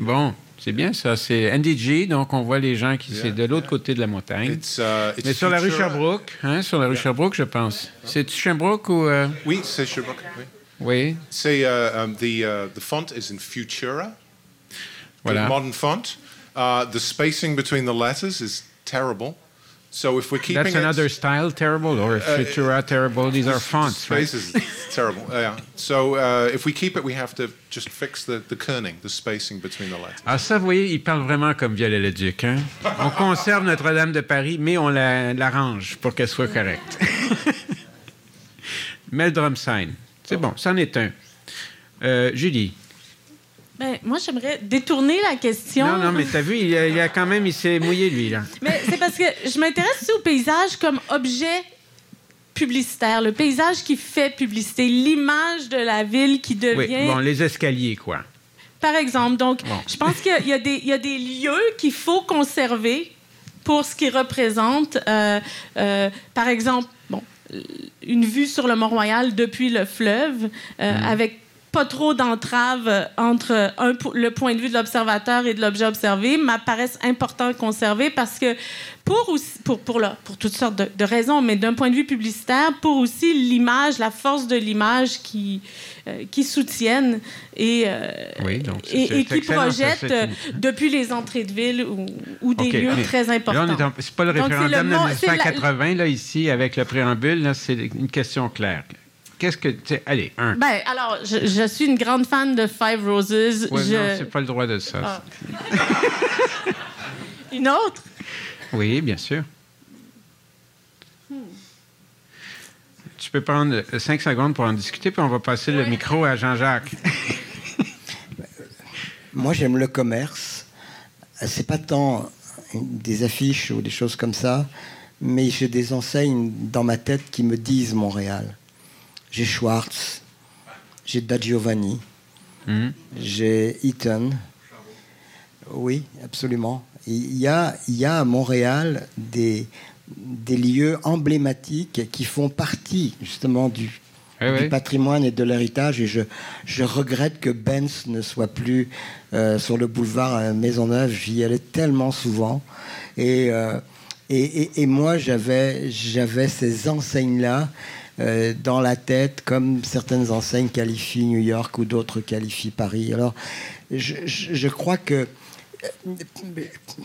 Bon, c'est bien ça. C'est NDG, donc on voit les gens qui Yeah, c'est de l'autre yeah. côté de la montagne. It's, uh, it's Mais sur la rue Sherbrooke, hein, sur la rue Sherbrooke, je pense. C'est Sherbrooke ou euh, Oui, c'est Sherbrooke. Oui. oui, Say uh, um, the uh, the font is in Futura, voilà. modern font. Uh, the spacing between the letters is terrible. So if we're keeping That's it, another style terrible or Futura terrible. These are fonts, right? space is terrible. Yeah. So uh, if we keep it, we have to just fix the the kerning, the spacing between the letters. Ah ça, vous voyez, il parle vraiment comme Viollet-le-Duc. Hein? On [laughs] conserve Notre-Dame de Paris, mais on la- l'arrange pour qu'elle soit correcte. [laughs] Meldrum sign. C'est bon, c'en est un. Euh, Julie. Ben, moi, j'aimerais détourner la question. Non, non, mais t'as vu, il a, il a quand même, il s'est mouillé, lui, là. [laughs] Mais c'est parce que je m'intéresse aussi au paysage comme objet publicitaire, le paysage qui fait publicité, l'image de la ville qui Oui, devient, bon, les escaliers, quoi. par exemple. Donc, Bon. je pense qu'il y a des lieux qu'il faut conserver pour ce qu'ils représentent. Euh, euh, par exemple, bon, une vue sur le Mont-Royal depuis le fleuve, euh, Mm. avec pas trop d'entraves entre un po- le point de vue de l'observateur et de l'objet observé, m'apparaissent importants à conserver parce que pour, aussi, pour, pour, toutes sortes de, de raisons, mais d'un point de vue publicitaire, pour aussi l'image, la force de l'image qui, euh, qui soutiennent et, euh, Oui, donc c'est- et, qui projettent euh, depuis les entrées de ville ou, ou des lieux très importants. Là, c'est pas le Donc, référendum le de mo- c'est la- 1980, là, ici, avec le préambule, là, c'est une question claire. Qu'est-ce que... Allez, un. Ben, alors, je, je suis une grande fan de Five Roses. Ouais, Je- non, c'est pas le droit de ça. Ah. [laughs] Une autre? Oui, bien sûr. Tu peux prendre cinq secondes pour en discuter, puis on va passer le micro à Jean-Jacques. [laughs] Moi, j'aime le commerce. C'est pas tant des affiches ou des choses comme ça, mais j'ai des enseignes dans ma tête qui me disent Montréal. J'ai Schwartz, j'ai Da Giovanni, Mhm. j'ai Eaton. Oui, absolument. Il y a, il y a à Montréal des, des lieux emblématiques qui font partie justement du, du oui. patrimoine et de l'héritage. Et je, je regrette que Benz ne soit plus euh, sur le boulevard euh, Maisonneuve. J'y allais tellement souvent. Et, euh, et, et- et moi, j'avais, j'avais ces enseignes-là euh, dans la tête, comme certaines enseignes qualifient New York ou d'autres qualifient Paris. Alors, je, crois que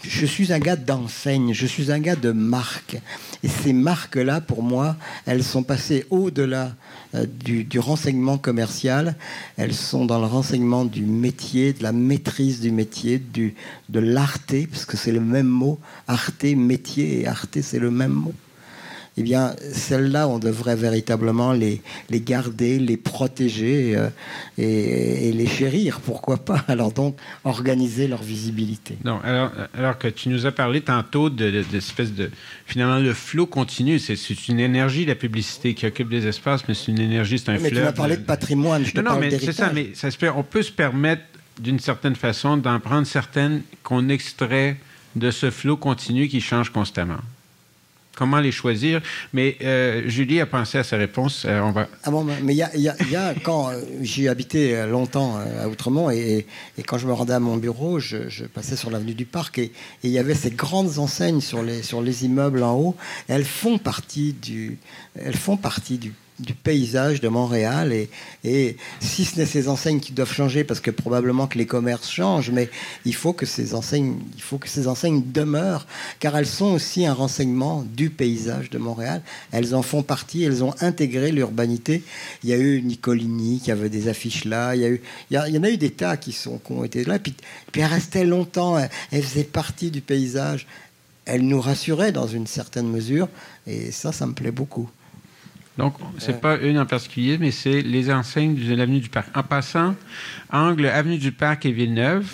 je suis un gars d'enseigne, je suis un gars de marque. Et ces marques-là, pour moi, elles sont passées au-delà euh, du, renseignement commercial. Elles sont dans le renseignement du métier, de la maîtrise du métier, de l'arté, parce que c'est le même mot. Arté, métier, et arté, c'est le même mot. Eh bien, celles-là, on devrait véritablement les, les garder, les protéger euh, et, et les chérir, pourquoi pas [laughs] Alors donc, organiser leur visibilité. Non, alors, alors que tu nous as parlé tantôt de, de, d'espèce de... Finalement, le flot continu, c'est, une énergie, la publicité, qui occupe des espaces, mais c'est une énergie, c'est un Mais tu fleuve. m'as parlé de patrimoine, je te Non, non, parle mais c'est ça, mais ça se peut, on peut se permettre, d'une certaine façon, d'en prendre certaines qu'on extrait de ce flot continu qui change constamment. Comment les choisir? Mais euh, Julie a pensé à sa réponse. Euh, on va... Ah mais il y a, quand [laughs] euh, j'ai habité longtemps à Outremont et, et quand je me rendais à mon bureau, je, je passais sur l'avenue du Parc et il y avait ces grandes enseignes sur les, sur les immeubles en haut. Elles font partie du, elles font partie du, du paysage de Montréal et, si ce n'est ces enseignes qui doivent changer parce que probablement que les commerces changent, mais il faut que ces enseignes, il faut que ces enseignes demeurent car elles sont aussi un renseignement du paysage de Montréal. Elles en font partie, elles ont intégré l'urbanité. Il y a eu Nicolini qui avait des affiches là, il y, a eu, il, y en a eu des tas qui, sont, qui ont été là, puis, puis elles restaient longtemps, elles faisaient partie du paysage. Elles nous rassuraient dans une certaine mesure et ça, ça me plaît beaucoup. Donc, c'est n'est pas une en particulier, mais c'est les enseignes de l'avenue du Parc. En passant, angle avenue du Parc et Villeneuve,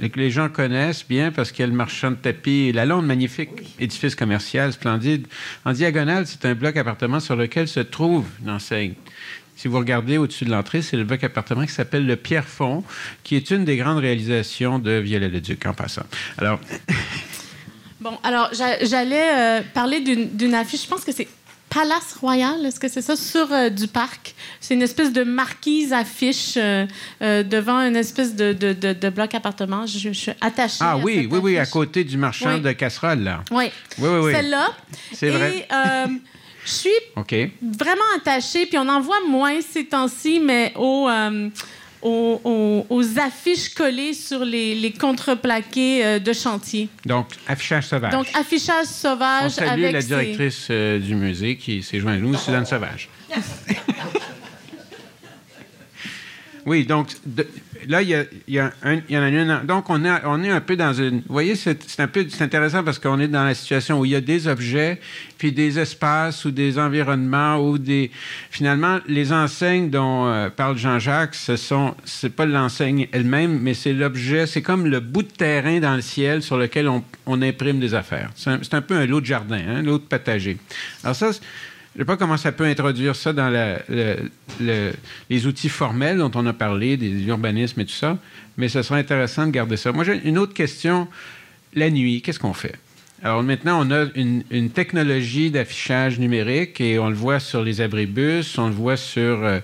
et que les gens connaissent bien parce qu'il y a le marchand de tapis et la Londe, magnifique édifice commercial splendide. En diagonale, c'est un bloc appartement sur lequel se trouve une enseigne. Si vous regardez au-dessus de l'entrée, c'est le bloc appartement qui s'appelle le Pierrefonds, qui est une des grandes réalisations de Viollet-le-Duc, en passant. Alors. [laughs] Bon, alors, j'allais euh, parler d'une affiche, je pense que c'est Palace Royal, est-ce que c'est ça, sur euh, du parc. C'est une espèce de marquise affiche euh, euh, devant une espèce de, de, de, bloc appartement. Je, suis attachée. Ah oui, oui, oui, à côté du marchand de casseroles, là. Oui. Oui, oui, oui. Celle-là. C'est vrai. je suis [laughs] vraiment attachée, puis on en voit moins ces temps-ci, mais au aux, affiches collées sur les, contreplaqués euh, de chantier. Donc, affichage sauvage. Donc, affichage sauvage. On salue la directrice euh, du musée qui s'est jointe à nous, Suzanne Sauvage. [laughs] oui, donc, là, il y, a, y, en a une. Donc, on, on est un peu dans une. Vous voyez, c'est un peu intéressant parce qu'on est dans la situation où il y a des objets, puis des espaces ou des environnements ou des. Finalement, les enseignes dont euh, parle Jean-Jacques, ce sont. C'est pas l'enseigne elle-même, mais c'est l'objet. C'est comme le bout de terrain dans le ciel sur lequel on, imprime des affaires. C'est un, peu un lot de jardin, un lot de patager. Alors, ça, je ne sais pas comment ça peut introduire ça dans les outils formels dont on a parlé, des urbanismes et tout ça, mais ce serait intéressant de garder ça. Moi, j'ai une autre question. La nuit, qu'est-ce qu'on fait? Alors maintenant, on a une, technologie d'affichage numérique et on le voit sur les abribus, on le voit sur, uh,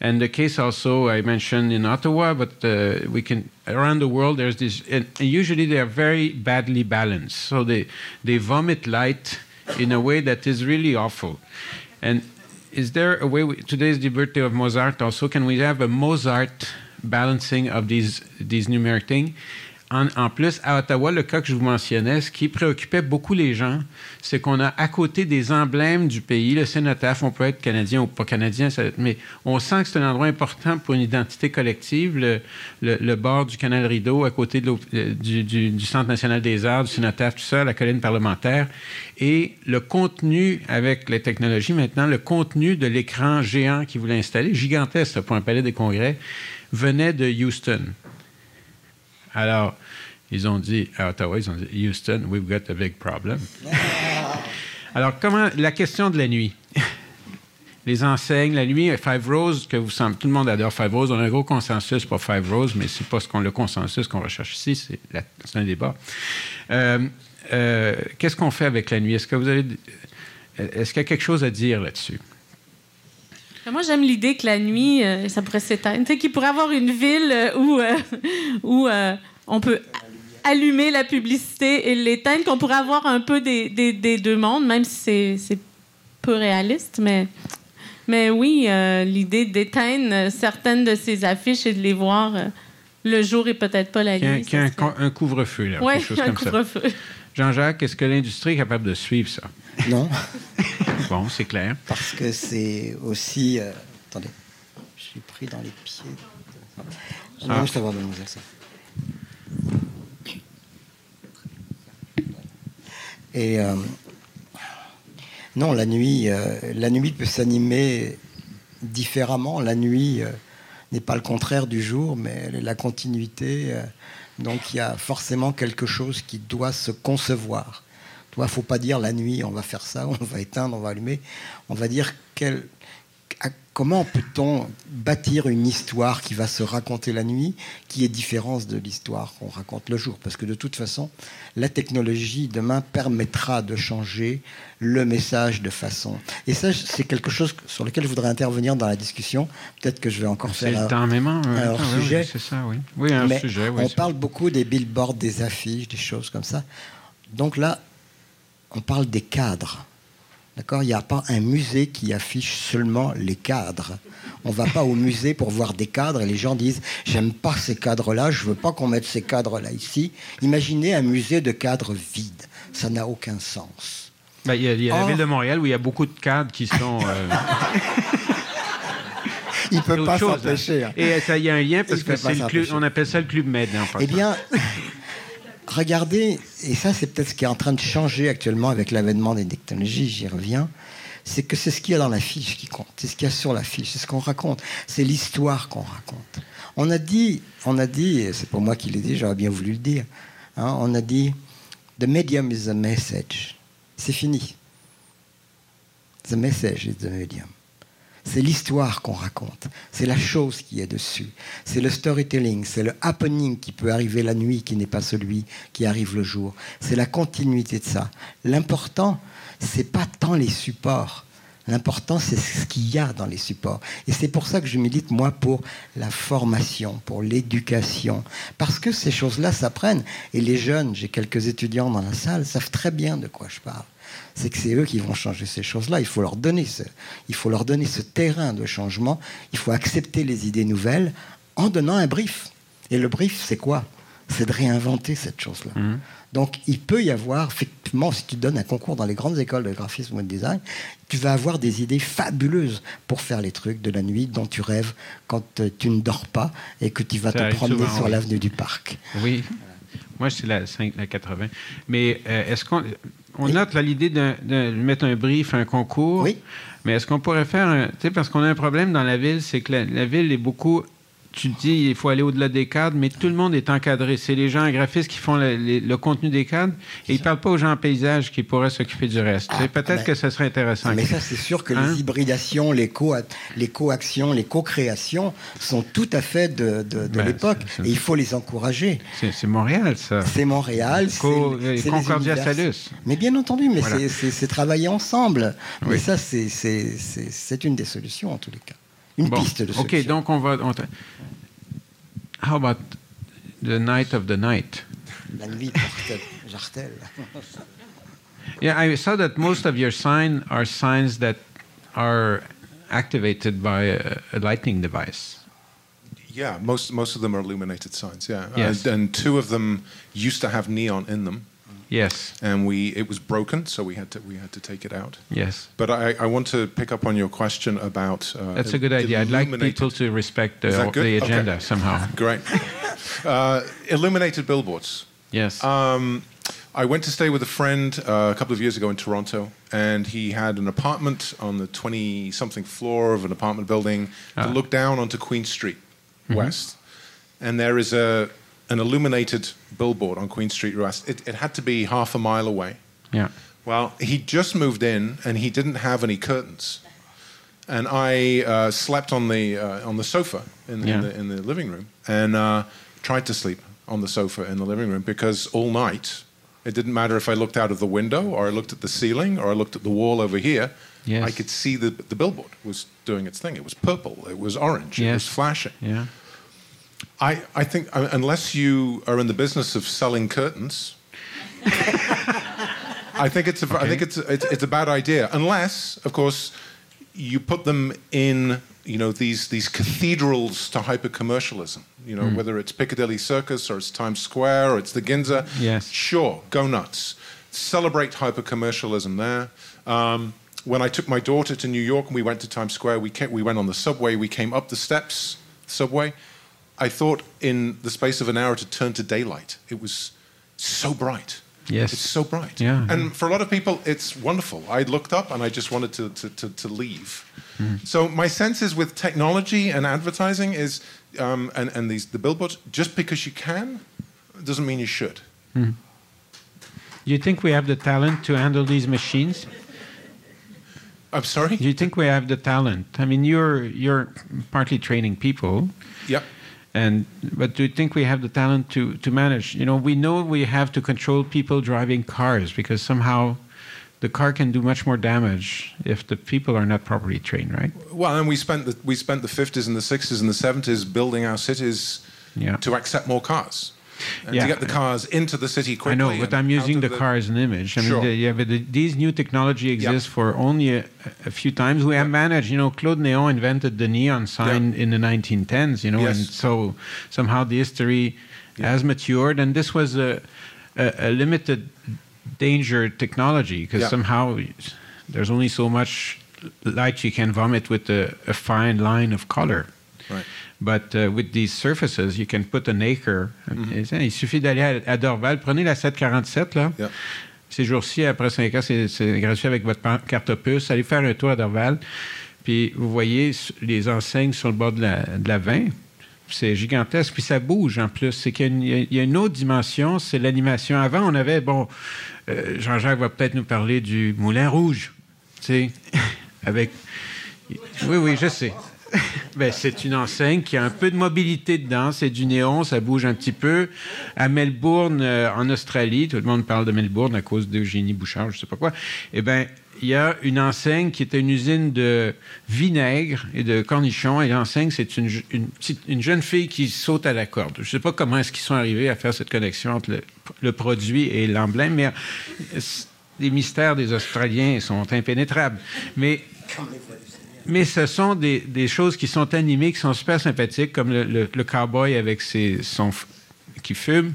and the case also I mentioned in Ottawa, but uh, we can around the world there's this, and, usually they are very badly balanced, so they they vomit light in a way that is really awful. And is there a way, we, today's the birthday of Mozart also, can we have a Mozart balancing of these, these numeric things? En, plus, à Ottawa, le cas que je vous mentionnais, ce qui préoccupait beaucoup les gens, c'est qu'on a à côté des emblèmes du pays, le cénotaphe, on peut être canadien ou pas canadien, mais on sent que c'est un endroit important pour une identité collective, le, bord du canal Rideau, à côté euh, du, Centre national des arts, du cénotaphe, tout ça, la colline parlementaire. Et le contenu, avec les technologies maintenant, le contenu de l'écran géant qu'ils voulaient installer, gigantesque pour un palais des congrès, venait de Houston. Alors, ils ont dit à Ottawa, ils ont dit Houston, we've got a big problem. [laughs] Alors, comment la question de la nuit [laughs] Les enseignes, la nuit, Five Rose, que vous semblez, tout le monde adore Five Rose. On a un gros consensus pour Five Rose, mais c'est pas ce qu'on le consensus qu'on recherche ici. C'est un débat. Euh, euh, qu'est-ce qu'on fait avec la nuit? Est-ce que vous avez, est-ce qu'il y a quelque chose à dire là-dessus? Moi, j'aime l'idée que la nuit, euh, ça pourrait s'éteindre. Tu sais, qu'il pourrait avoir une ville où, où on peut allumer la publicité et l'éteindre, qu'on pourrait avoir un peu des, des, deux mondes, même si c'est peu réaliste. Mais, mais oui, euh, l'idée d'éteindre certaines de ces affiches et de les voir euh, le jour et peut-être pas la nuit. Qu'il y un, couvre-feu, là. Oui, un couvre-feu. Jean-Jacques, est-ce que l'industrie est capable de suivre ça? Non. [laughs] bon, c'est clair. Parce que c'est aussi. Euh, attendez, je suis pris dans les pieds. Ah. Non, je t'avoir mademoiselle, ça. Et euh, non, la nuit, euh, la nuit peut s'animer différemment. La nuit euh, n'est pas le contraire du jour, mais la continuité. donc il y a forcément quelque chose qui doit se concevoir. Il ne faut pas dire la nuit, on va faire ça, [laughs] on va éteindre, on va allumer. On va dire quel, comment peut-on bâtir une histoire qui va se raconter la nuit, qui est différente de l'histoire qu'on raconte le jour? Parce que de toute façon, la technologie demain permettra de changer le message de façon. Et ça, c'est quelque chose sur lequel je voudrais intervenir dans la discussion. Peut-être que je vais encore faire un, un ah sujet. c'est ça, oui. Oui, un sujet. on parle beaucoup des billboards, des affiches, des choses comme ça. Donc là, on parle des cadres. D'accord? Il n'y a pas un musée qui affiche seulement les cadres. On ne va pas au musée pour voir des cadres et les gens disent J'aime pas ces cadres-là, je ne veux pas qu'on mette ces cadres-là ici. Imaginez un musée de cadres vides. Ça n'a aucun sens. Ben, il y a, y a la ville de Montréal où il y a beaucoup de cadres qui sont. Euh... [laughs] il ne peut pas s'empêcher. Hein. Et il y a un lien parce que c'est on appelle ça le club med. eh bien, regardez, et ça c'est peut-être ce qui est en train de changer actuellement avec l'avènement des technologies, j'y reviens, c'est que c'est ce qu'il y a dans la fiche qui compte, c'est ce qu'il y a sur la fiche, c'est ce qu'on raconte, c'est l'histoire qu'on raconte. On a dit, on a dit, c'est pour moi qui l'ai dit, j'aurais bien voulu le dire, hein, on a dit, the medium is the message. C'est fini. The message is the medium. C'est l'histoire qu'on raconte, c'est la chose qui est dessus, c'est le storytelling, c'est le happening qui peut arriver la nuit qui n'est pas celui qui arrive le jour, c'est la continuité de ça. L'important, c'est pas tant les supports, L'important, c'est ce qu'il y a dans les supports. Et c'est pour ça que je milite, moi, pour la formation, pour l'éducation. Parce que ces choses-là s'apprennent. Et les jeunes, j'ai quelques étudiants dans la salle, savent très bien de quoi je parle c'est que c'est eux qui vont changer ces choses-là. Il faut leur donner ce, il faut leur donner ce terrain de changement. Il faut accepter les idées nouvelles en donnant un brief. Et le brief, c'est quoi? C'est de réinventer cette chose-là. Mmh. Donc, il peut y avoir, effectivement, si tu donnes un concours dans les grandes écoles de graphisme ou de design, tu vas avoir des idées fabuleuses pour faire les trucs de la nuit dont tu rêves quand euh, tu ne dors pas et que tu vas te promener sur l'avenue du parc. Oui. Moi, c'est la, 5, la 80. Mais euh, est-ce qu'on on note l'idée de, mettre un brief, un concours. Oui. Mais est-ce qu'on pourrait faire un. Tu sais, parce qu'on a un problème dans la ville, c'est que la, ville est beaucoup tu dis il faut aller au-delà des cadres, mais tout le monde est encadré. C'est les gens graphistes qui font le, contenu des cadres et ils ne parlent pas aux gens en paysage qui pourraient s'occuper du reste. Ah, Peut-être que ça serait intéressant. Mais ça, c'est sûr que les hein? hybridations, les, co les co-actions, les co-créations sont tout à fait de, ben, l'époque et il faut les encourager. C'est Montréal, ça. C'est Montréal. c'est Concordia Salus. Mais bien entendu, mais c'est travailler ensemble. Mais ça, c'est une des solutions en tous les cas. Une bon. piste de solution. OK, donc on va. On How about the night of the night? La nuit Jartel. yeah, I saw that most of your signs are signs that are activated by a, a, lightning device. Yeah, most most of them are illuminated signs. Yeah, yes. Uh, and two of them used to have neon in them. Yes. And we it was broken, so we had to we had to take it out. Yes. But I, I want to pick up on your question about. Uh, That's a good idea. I'd like people to respect the, the agenda okay. somehow. [laughs] Great. uh, illuminated billboards. Yes. Um, I went to stay with a friend uh, a couple of years ago in Toronto, and he had an apartment on the 20 something floor of an apartment building that ah. looked down onto Queen Street mm-hmm. West. And there is a, an illuminated billboard on Queen Street West. It, it, had to be half a mile away. Yeah. Well, he just moved in and he didn't have any curtains, and I uh, slept on the uh, on the sofa in, yeah. in, the, in, the, living room and uh, tried to sleep on the sofa in the living room because all night it didn't matter if I looked out of the window or I looked at the ceiling or I looked at the wall over here. Yes. I could see the the billboard was doing its thing. It was purple. It was orange. Yes. It was flashing. Yeah. I, I think uh, unless you are in the business of selling curtains, I think it's a, okay. I think it's, it's it's a bad idea. Unless, of course, you put them in you know these these cathedrals to hyper commercialism. You know mm. whether it's Piccadilly Circus or it's Times Square or it's the Ginza. Yes, sure, go nuts. Celebrate hyper commercialism there. Um, when I took my daughter to New York and we went to Times Square, we came, we went on the subway. We came up the steps, subway I thought in the space of an hour to turn to daylight. It was so bright. Yes. It's so bright. Yeah. And for a lot of people, it's wonderful. I looked up and I just wanted to, to, to, to leave. Mm. So my sense is with technology and advertising is, um, and, and these, the billboards, just because you can doesn't mean you should. Mm. Do you think we have the talent to handle these machines? I'm sorry? Do you think we have the talent? I mean, you're, you're partly training people. Yep. And but do you think we have the talent to to manage? You know, we know we have to control people driving cars because somehow the car can do much more damage if the people are not properly trained, right? Well, and we spent the we spent the 50s and the 60s and the 70s building our cities yeah. to accept more cars Uh, yeah. to get the cars into the city quickly. I know, but I'm using the, the, car as an image. I sure. mean, the, yeah, but the, these new technology exists for only a, a, few times. We have managed, you know, Claude Néon invented the neon sign in the 1910s, you know, yes. and so somehow the history has matured, and this was a, a, a limited danger technology because somehow there's only so much light you can vomit with a, a fine line of color. Right. But uh, with these surfaces, you can put an acre. Mm -hmm. Il suffit d'aller à, à, Dorval. Prenez la 747, là. Yeah. ces jours-ci, après 5 ans, c'est gratuit avec votre carte opus. Allez faire un tour à Dorval. Puis vous voyez les enseignes sur le bord de la, de 20. C'est gigantesque, puis ça bouge en plus. C'est qu'il y, a une autre dimension, c'est l'animation. Avant, on avait, bon, euh, Jean-Jacques va peut-être nous parler du Moulin Rouge, tu sais, [laughs] avec... Oui, oui, je sais. [laughs] ben, c'est une enseigne qui a un peu de mobilité dedans. C'est du néon, ça bouge un petit peu. À Melbourne, euh, en Australie, tout le monde parle de Melbourne à cause d'Eugénie Bouchard, je ne sais pas quoi. Eh bien, il y a une enseigne qui était une usine de vinaigre et de cornichons. Et l'enseigne, c'est une, une, jeune fille qui saute à la corde. Je ne sais pas comment est-ce qu'ils sont arrivés à faire cette connexion entre le, le produit et l'emblème, mais euh, les mystères des Australiens sont impénétrables. Mais mais ce sont des, choses qui sont animées, qui sont super sympathiques, comme le, le, cowboy avec son, qui fume.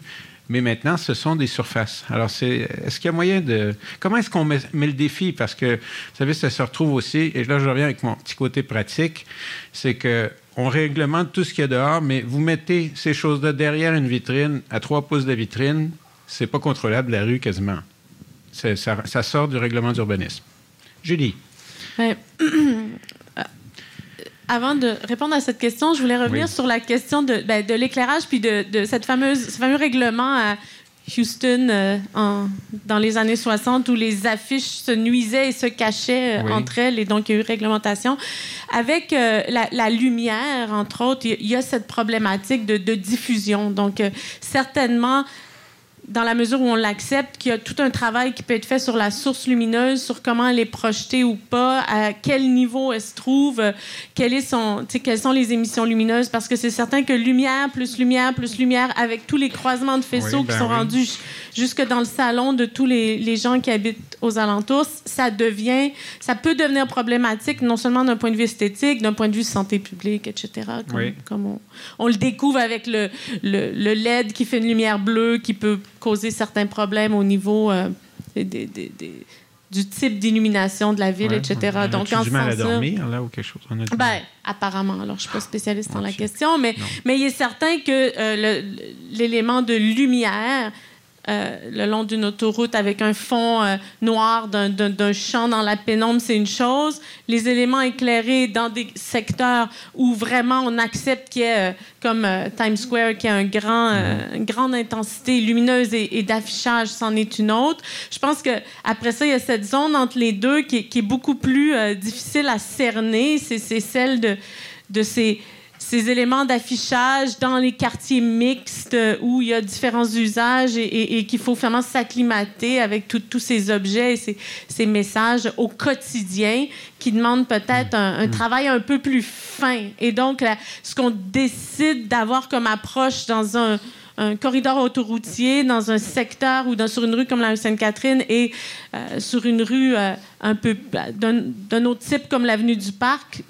Mais maintenant, ce sont des surfaces. Alors, c'est, est-ce qu'il y a moyen de... Comment est-ce qu'on met, le défi? Parce que, vous savez, ça se retrouve aussi, et là, je reviens avec mon petit côté pratique, c'est que on réglemente tout ce qu'il y a dehors, mais vous mettez ces choses-là derrière une vitrine, à trois pouces de vitrine, c'est pas contrôlable la rue quasiment. Ça, ça, sort du règlement d'urbanisme. Julie. [clears throat] avant de répondre à cette question, je voulais revenir sur la question de, ben, de l'éclairage puis de, de, cette fameuse, ce fameux règlement à Houston euh, en, dans les années 60 où les affiches se nuisaient et se cachaient euh, entre elles et donc il y a eu réglementation. Avec euh, la, la, lumière, entre autres, il y, a cette problématique de, de diffusion. Donc certainement dans la mesure où on l'accepte, qu'il y a tout un travail qui peut être fait sur la source lumineuse, sur comment elle est projetée ou pas, à quel niveau elle se trouve, euh, quelle est son, quelles sont les émissions lumineuses, parce que c'est certain que lumière plus lumière plus lumière, avec tous les croisements de faisceaux qui ben sont rendus jusque dans le salon de tous les, les, gens qui habitent aux alentours, ça devient, ça peut devenir problématique, non seulement d'un point de vue esthétique, d'un point de vue santé publique, etc. Comme, comme on, on, le découvre avec le, le, le LED qui fait une lumière bleue qui peut causer certains problèmes au niveau euh, du type d'illumination de la ville, etc. Donc, en du mal à dormir, là, ou quelque chose? ben, apparemment. Alors, je ne suis pas spécialiste dans la question, mais, mais il est certain que euh, l'élément de lumière euh, le long d'une autoroute avec un fond euh, noir d'un champ dans la pénombre, c'est une chose. Les éléments éclairés dans des secteurs où vraiment on accepte qu'il y ait, euh, comme Times Square, qui a un une grande intensité lumineuse et, d'affichage, c'en est une autre. Je pense que après ça, il y a cette zone entre les deux qui, est beaucoup plus difficile à cerner. C'est celle de ces ces éléments d'affichage dans les quartiers mixtes où il y a différents usages et, qu'il faut vraiment s'acclimater avec tous ces objets et ces, messages au quotidien qui demandent peut-être un, mm. travail un peu plus fin. Et donc, ce qu'on décide d'avoir comme approche dans un, corridor autoroutier dans un secteur ou dans, sur une rue comme la rue Sainte-Catherine et euh, sur une rue euh, un peu d'un autre type comme l'avenue du Parc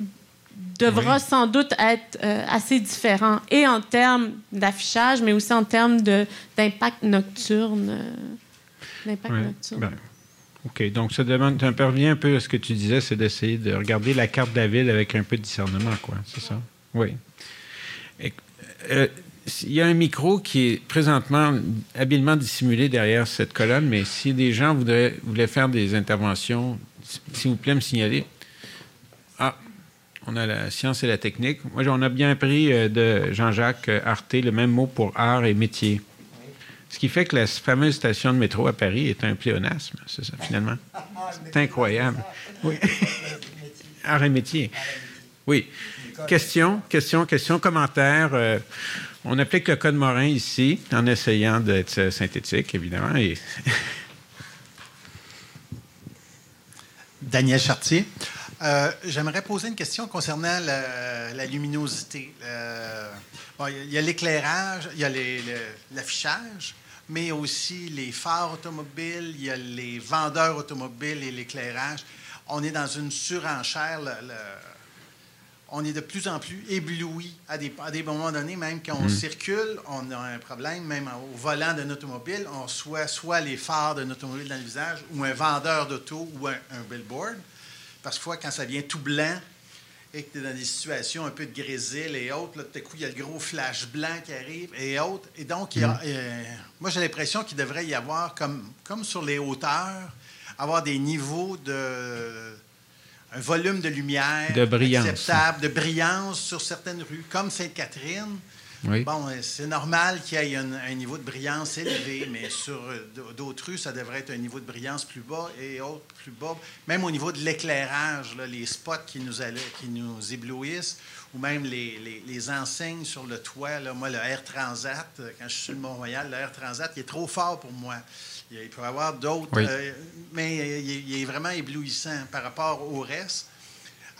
devra sans doute être euh, assez différent, et en termes d'affichage, mais aussi en termes d'impact nocturne. Euh, nocturne. Ben, OK. Donc, ça demande, un revient un peu à ce que tu disais, c'est d'essayer de regarder la carte de la ville avec un peu de discernement, quoi. C'est ça? Oui. Euh, il y a un micro qui est présentement habilement dissimulé derrière cette colonne, mais si des gens voudraient, voulaient faire des interventions, s'il vous plaît, me signaler. On a la science et la technique. Moi, on a bien appris euh, de Jean-Jacques Arté le même mot pour art et métier. Ce qui fait que la fameuse station de métro à Paris est un pléonasme, c'est ça, finalement. C'est incroyable. Oui. [laughs] art et métier. Oui. Question, question, question, commentaire. Euh, on applique le code Morin ici, en essayant d'être synthétique, évidemment. [laughs] Daniel Chartier. Euh, j'aimerais poser une question concernant la, luminosité. Euh, il y a l'éclairage, il y a l'affichage, mais aussi les phares automobiles, il y a les vendeurs automobiles et l'éclairage. On est dans une surenchère. on est de plus en plus ébloui à des, à des moments donnés, même quand on mm. circule, on a un problème, même au volant d'un automobile, on reçoit soit les phares d'un automobile dans le visage, ou un vendeur d'auto, ou un billboard. Parfois, quand ça vient tout blanc, et que tu es dans des situations un peu de grésil et autres, là, tout à coup, il y a le gros flash blanc qui arrive et autres. Et donc, il y a, Mm. euh, moi, j'ai l'impression qu'il devrait y avoir, comme, comme sur les hauteurs, avoir des niveaux de. un volume de lumière De brillance. acceptable, de brillance sur certaines rues, comme Sainte-Catherine. Oui. Bon, euh, c'est normal qu'il y ait un, un niveau de brillance élevé, mais sur euh, d'autres rues, ça devrait être un niveau de brillance plus bas et autres plus bas. Même au niveau de l'éclairage, les spots qui nous, qui nous éblouissent, ou même les, les- les enseignes sur le toit. Là, moi, le Air Transat, euh, quand je suis sur le Mont-Royal, le Air Transat, il est trop fort pour moi. Il, peut y avoir d'autres, Oui. euh, mais il est vraiment éblouissant par rapport au reste.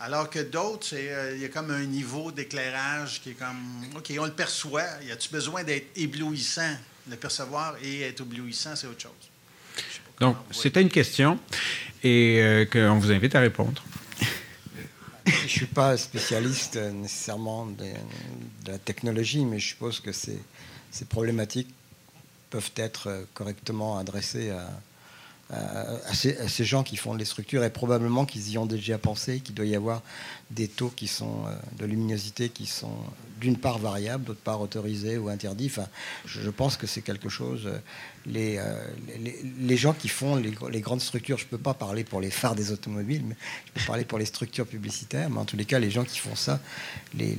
Alors que d'autres, euh, il y a comme un niveau d'éclairage qui est comme, OK, on le perçoit. Y a-tu besoin d'être éblouissant? Le percevoir et être éblouissant, c'est autre chose. Donc, c'était une question et euh, qu'on vous invite à répondre. Je ne suis pas spécialiste euh, nécessairement de, de la technologie, mais je suppose que ces, ces problématiques peuvent être euh, correctement adressées à, à- à ces, gens qui font les structures et probablement qu'ils y ont déjà pensé, qu'il doit y avoir des taux qui sont euh, de luminosité qui sont d'une part variables, d'autre part autorisés ou interdits. Je, je pense que c'est quelque chose. Euh, Les, gens qui font les, gr- les grandes structures, je ne peux pas parler pour les phares des automobiles, mais je peux parler pour les structures publicitaires. Mais en tous les cas, les gens qui font ça, les,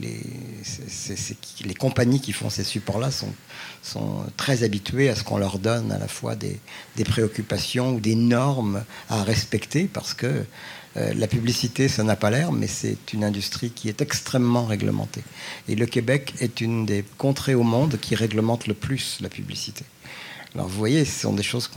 compagnies qui font ces supports-là sont, très habituées à ce qu'on leur donne à la fois des, des préoccupations ou des normes à respecter parce que euh, la publicité, ça n'a pas l'air, mais c'est une industrie qui est extrêmement réglementée. Et le Québec est une des contrées au monde qui réglemente le plus la publicité. Alors vous voyez, ce sont des choses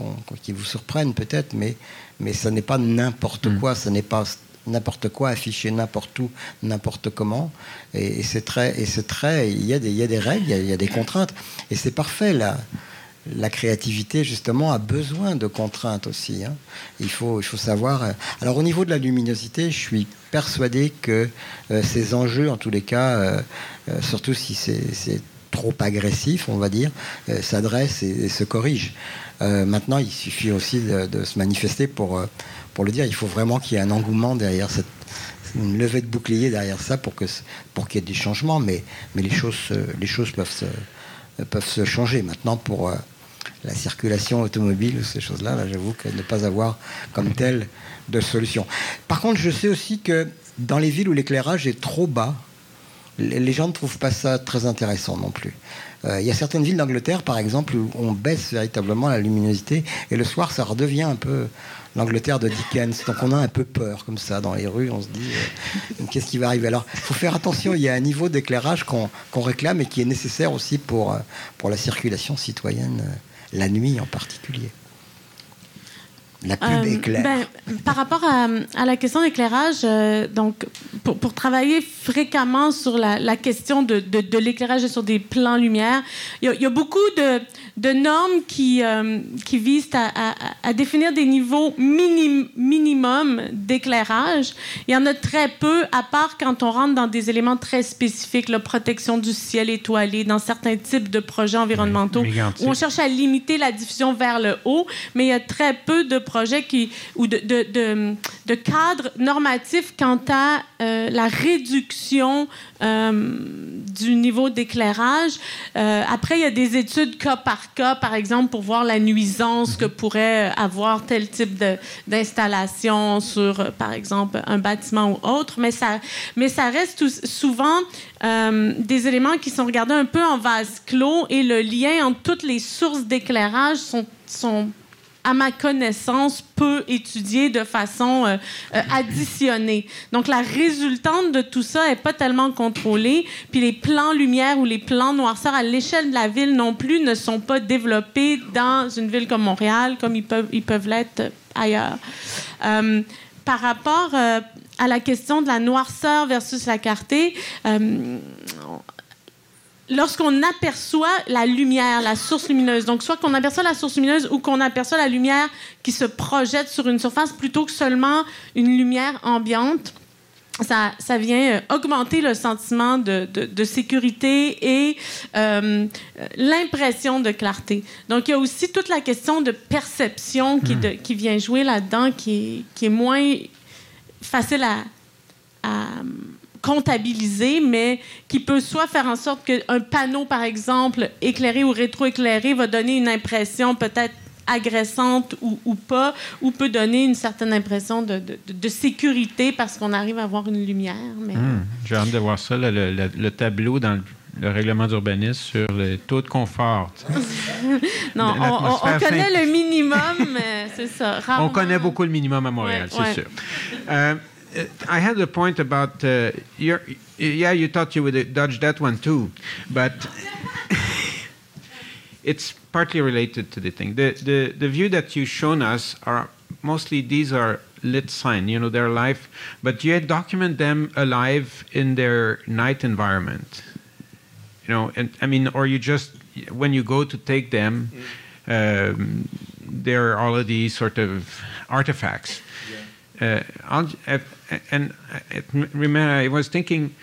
qui vous surprennent peut-être, mais, mais ça n'est pas n'importe Mm. quoi, ce n'est pas n'importe quoi affiché n'importe où, n'importe comment. Et, et c'est très, et c'est très, il y a des, il y a des règles, il y a, il y a des contraintes, et c'est parfait là. La créativité, justement, a besoin de contraintes aussi. hein. Il, faut, il faut savoir. euh, Alors, au niveau de la luminosité, je suis persuadé que euh, ces enjeux, en tous les cas, euh, euh, surtout si c'est trop agressif, on va dire, euh, s'adressent et, se corrigent. Euh, maintenant, il suffit aussi de, se manifester pour, euh, pour le dire. Il faut vraiment qu'il y ait un engouement derrière cette une levée de bouclier derrière ça pour que pour qu'il y ait des changements, mais mais les choses se- les choses peuvent se peuvent se changer. Maintenant, pour la circulation automobile ces choses-là, là, j'avoue que ne pas avoir comme telle de solution. Par contre, je sais aussi que dans les villes où l'éclairage est trop bas, les gens ne trouvent pas ça très intéressant non plus. Euh, Il y a certaines villes d'Angleterre, par exemple, où on baisse véritablement la luminosité, et le soir, ça redevient un peu l'Angleterre de Dickens. Donc on a un peu peur comme ça dans les rues, on se dit, euh, [laughs] qu'est-ce qui va arriver? Alors, il faut faire attention, il y a un niveau d'éclairage qu'on réclame et qui est nécessaire aussi pour, euh, pour la circulation citoyenne, la nuit en particulier. La pub Euh, ben, par rapport à, à la question d'éclairage, euh, donc pour, pour travailler fréquemment sur la, la question de, de, de l'éclairage et sur des plans lumière, il y a, il y a beaucoup de, de normes qui, euh, qui visent à, à- à définir des niveaux minim, minimum d'éclairage. Il y en a très peu, à part quand on rentre dans des éléments très spécifiques, la protection du ciel étoilé, dans certains types de projets environnementaux, où on cherche à limiter la diffusion vers le haut, mais il y a très peu de projets qui, ou de, de, de, quant à euh, la réduction euh, du niveau d'éclairage. Euh, après, il y a des études cas par cas, par exemple, pour voir la nuisance que pourrait avoir tel type d'installation sur, par exemple, un bâtiment ou autre, mais ça, mais ça reste souvent des éléments qui sont regardés un peu en vase clos et le lien entre toutes les sources d'éclairage sont à ma connaissance, peu étudié de façon euh, euh, additionnée. Donc, la résultante de tout ça n'est pas tellement contrôlée. Puis, les plans lumière ou les plans noirceur à l'échelle de la ville non plus ne sont pas développés dans une ville comme Montréal, comme ils peuvent, l'être ailleurs. Euh, par rapport à la question de la noirceur versus la clarté, euh, lorsqu'on aperçoit la lumière, la source lumineuse, donc soit qu'on aperçoit la source lumineuse ou qu'on aperçoit la lumière qui se projette sur une surface plutôt que seulement une lumière ambiante, ça, ça vient euh, augmenter le sentiment de, de- de sécurité et euh, l'impression de clarté. Donc, il y a aussi toute la question de perception qui, de- qui vient jouer là-dedans, qui est, qui est moins facile à, à comptabilisé, mais qui peut soit faire en sorte qu'un panneau, par exemple, éclairé ou rétroéclairé, va donner une impression peut-être agressante ou, ou, pas, ou peut donner une certaine impression de, de, de sécurité parce qu'on arrive à avoir une lumière. Mais... Mmh, J'ai hâte de voir ça, le, le, le tableau dans le le règlement d'urbanisme sur le taux de confort. [laughs] non, on, on, connaît le minimum, c'est ça. Rarement... On connaît beaucoup le minimum à Montréal, ouais, c'est ouais. sûr. Uh, I had a point about uh, your, yeah, you thought you would dodge that one too, but [laughs] it's partly related to the thing. The, the, the view that you've shown us are mostly these are lit sign, you know, they're alive, but you document them alive in their night environment. You know and i mean or you just when you go to take them um, there are already sort of artifacts yeah. uh, and remember i was thinking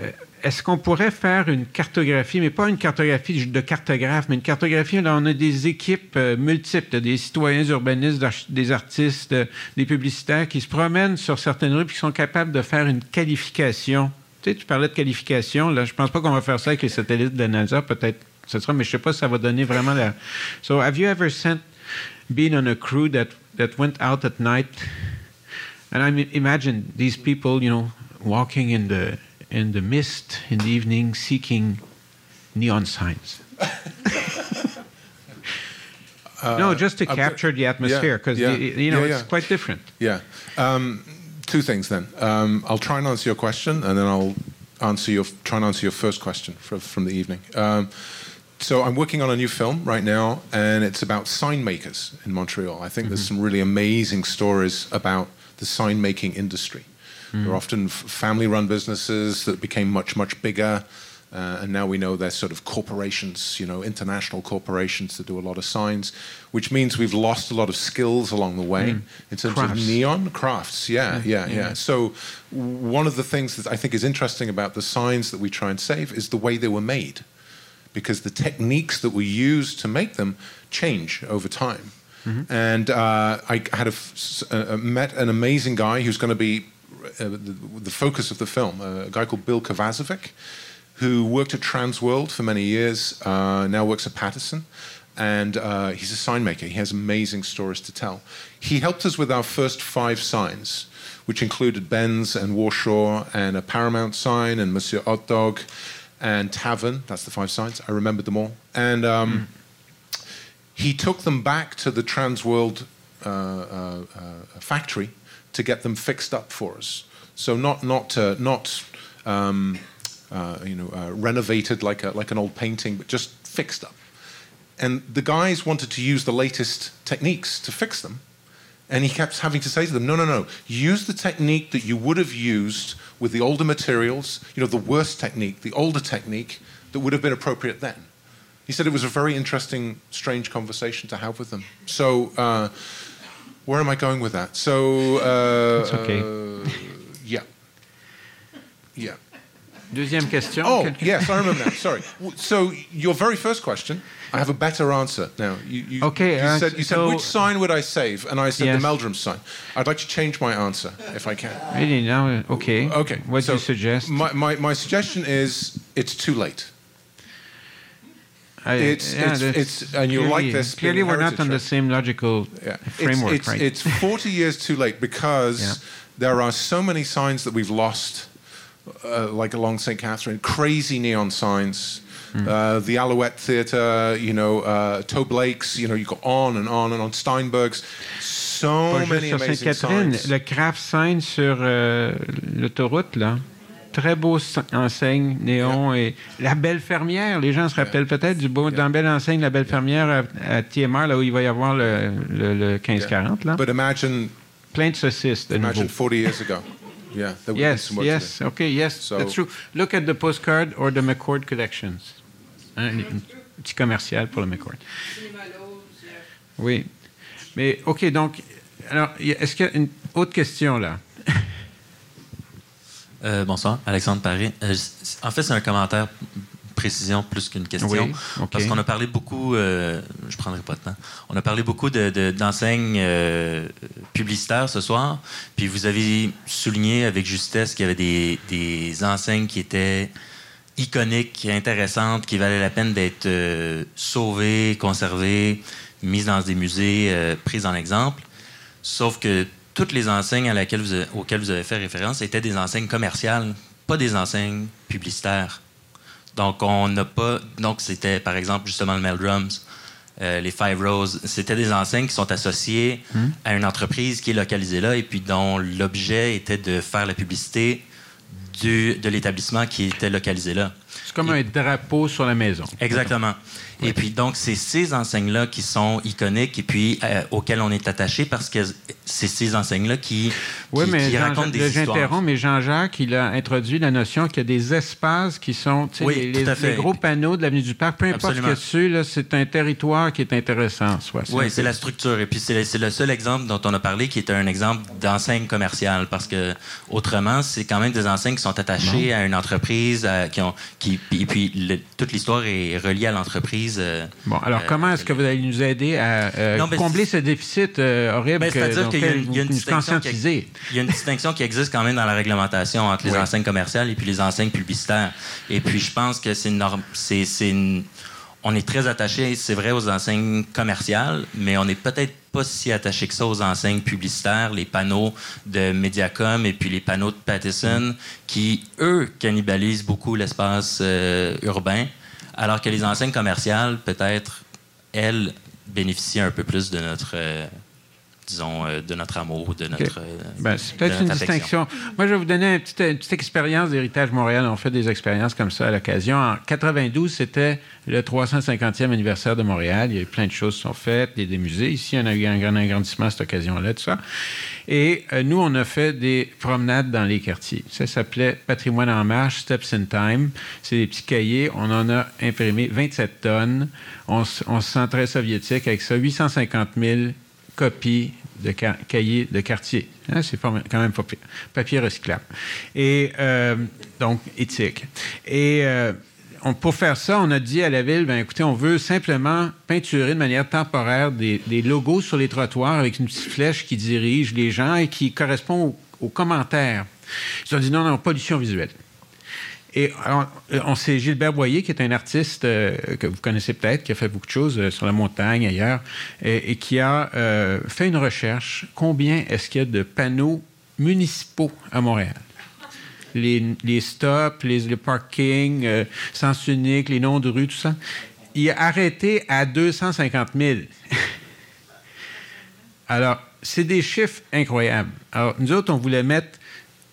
uh, est-ce qu'on pourrait faire une cartographie, mais pas une cartographie de cartographe, mais une cartographie, là, on a des équipes euh, multiples, des citoyens urbanistes, des artistes, euh, des publicitaires qui se promènent sur certaines rues et qui sont capables de faire une qualification Tu, sais, tu parlais de qualification. Là, je pense pas qu'on va faire ça avec les satellites de NASA. Peut-être ce sera, mais je sais pas si ça va donner vraiment la. So, have you ever been on a crew that went out at night? And I imagine these people, you know, walking in the in the mist in the evening, seeking neon signs. uh, [laughs] no, just to capture the atmosphere, because yeah, yeah, you know yeah, it's quite different. Yeah. Um, two things then. Um, I'll try and answer your question, and then I'll answer your try and answer your first question for, from the evening. Um, so I'm working on a new film right now, and it's about sign makers in Montreal. I think mm-hmm. there's some really amazing stories about the sign making industry. Mm-hmm. They're often family-run businesses that became much much bigger. Uh, and now we know they're sort of corporations, you know, international corporations that do a lot of signs, which means we've lost a lot of skills along the way mm. in terms crafts. of neon crafts. Yeah, yeah, yeah, yeah, So one of the things that I think is interesting about the signs that we try and save is the way they were made, because the techniques that we use to make them change over time. Mm-hmm. And uh, I had a, uh, met an amazing guy who's going to be uh, the, the, focus of the film, a guy called Bill Kovacevic who worked at Transworld for many years, uh, now works at Patterson. And uh, he's a sign maker. He has amazing stories to tell. He helped us with our first five signs, which included Ben's and Warshaw and a Paramount sign and Monsieur Hot Dog and Tavern. That's the five signs. I remembered them all. And um, mm. He took them back to the Transworld uh, uh, uh, factory to get them fixed up for us. So not not uh, not um, uh, you know, renovated like, a, like an old painting, but just fixed up. And the guys wanted to use the latest techniques to fix them. And he kept having to say to them, no, no, no, use the technique that you would have used with the older materials, you know, the worst technique, the older technique that would have been appropriate then. He said it was a very interesting, strange conversation to have with them. So, uh, where am I going with that? So, uh, it's okay. Uh, yeah. Yeah. Deuxième question. Oh, yes, I remember that. Sorry. So, your very first question, I have a better answer now. You, you, okay. You, uh, said, you so, said, which sign would I save? And I said yes. the Meldrum sign. I'd like to change my answer, if I can. Really? Now, okay. Okay. What so do you suggest? My, my, my suggestion is it's too late. I, it's, yeah, it's, it's, and you like this. Clearly, we're not on the same logical yeah. framework, it's, it's, right? It's 40 years too late because yeah. there are so many signs that we've lost uh, like along St. Catherine, crazy neon signs. Mm. Uh, the Alouette Theatre, you know, uh, Toe Blake's, you know, you go on and on and on. Steinberg's, so Pas many amazing Sainte-Catherine, signs. le craft sign sur euh, l'autoroute, là. Très beau enseigne néon yeah. et la belle fermière. Les gens se rappellent yeah. peut-être du beau, yeah. dans belle enseigne la belle fermière à, à TMR, là où il va y avoir le, le, le 1540 là. But imagine, plein de saucisses de imagine nouveau. 40 years ago. Yeah. Yes, yes, okay, yes, so, that's true. Look at the postcard or the McCord collections. Hein, un petit commercial pour le McCord. Oui. Mais, OK, donc, alors, est-ce qu'il y a une autre question là? Euh, bonsoir, Alexandre Paris. Euh, en fait, c'est un commentaire précision plus qu'une question. Parce qu'on a parlé beaucoup, euh, je prendrai pas de temps, on a parlé beaucoup d'enseignes euh, publicitaires ce soir, puis vous avez souligné avec justesse qu'il y avait des, des, enseignes qui étaient iconiques, intéressantes, qui valaient la peine d'être euh, sauvées, conservées, mises dans des musées, prises en exemple. Sauf que toutes les enseignes à laquelle vous auxquelles vous avez fait référence étaient des enseignes commerciales, pas des enseignes publicitaires. Donc, on n'a pas. Donc, c'était par exemple justement le Meldrums, euh, les Five Roses. C'était des enseignes qui sont associées hmm. à une entreprise qui est localisée là et puis dont l'objet était de faire la publicité du, de l'établissement qui était localisé là. C'est comme un drapeau sur la maison. Exactement. Et puis, donc, c'est ces enseignes-là qui sont iconiques et puis euh, auxquelles on est attaché parce que c'est ces enseignes-là qui, oui, mais racontent des histoires. J'interromps, mais Jean-Jacques, il a introduit la notion qu'il y a des espaces qui sont les, les, gros panneaux de l'avenue du Parc, peu importe Absolument. ce que c'est, c'est un territoire qui est intéressant. Soit, oui, c'est la structure. Et puis, c'est le seul exemple dont on a parlé qui est un exemple d'enseigne commerciale parce que autrement, c'est quand même des enseignes qui sont attachées à une entreprise, qui ont, qui, et puis toute l'histoire est reliée à l'entreprise euh, bon, alors euh, comment est-ce que vous allez nous aider à euh, combler ce déficit horrible ben, C'est-à-dire qu'il y, a une distinction qui, il y a une distinction qui existe quand même dans la réglementation entre les enseignes commerciales et puis les enseignes publicitaires. Et puis je pense que c'est une, c'est, une, on est très attaché, c'est vrai, aux enseignes commerciales, mais on n'est peut-être pas si attaché que ça aux enseignes publicitaires, les panneaux de Mediacom et puis les panneaux de Pattison, qui, eux, cannibalisent beaucoup l'espace urbain. Alors que les enseignes commerciales, peut-être, elles, bénéficient un peu plus de notre, euh, disons, euh, de notre amour, de notre. Euh, ben, c'est peut-être une distinction. Moi, je vais vous donner une petite, expérience d'Héritage Montréal. On fait des expériences comme ça à l'occasion. En 92, c'était le 350e anniversaire de Montréal. Il y a eu plein de choses qui sont faites, il y a des musées. Ici, on a eu un grand agrandissement à cette occasion-là, tout ça. Et euh, nous, on a fait des promenades dans les quartiers. Ça s'appelait Patrimoine en marche, Steps in Time. C'est des petits cahiers. On en a imprimé 27 tonnes. On, on se sent très soviétique avec ça. 850 000 copies de cahiers de quartier. Hein, c'est quand même pas Papier recyclable. Et euh, donc, éthique. Et euh, pour faire ça, on a dit à la ville, ben écoutez, on veut simplement peinturer de manière temporaire des, logos sur les trottoirs avec une petite flèche qui dirige les gens et qui correspond aux, commentaires. Ils ont dit non, non, pollution visuelle. Et on sait Gilbert Boyer, qui est un artiste euh, que vous connaissez peut-être, qui a fait beaucoup de choses euh, sur la montagne, ailleurs, et, qui a euh, fait une recherche. Combien est-ce qu'il y a de panneaux municipaux à Montréal? les, stops, les, parkings, euh, sens unique, les noms de rue, tout ça. Il a arrêté à 250 000. [laughs] Alors, c'est des chiffres incroyables. Alors, nous autres, on voulait mettre,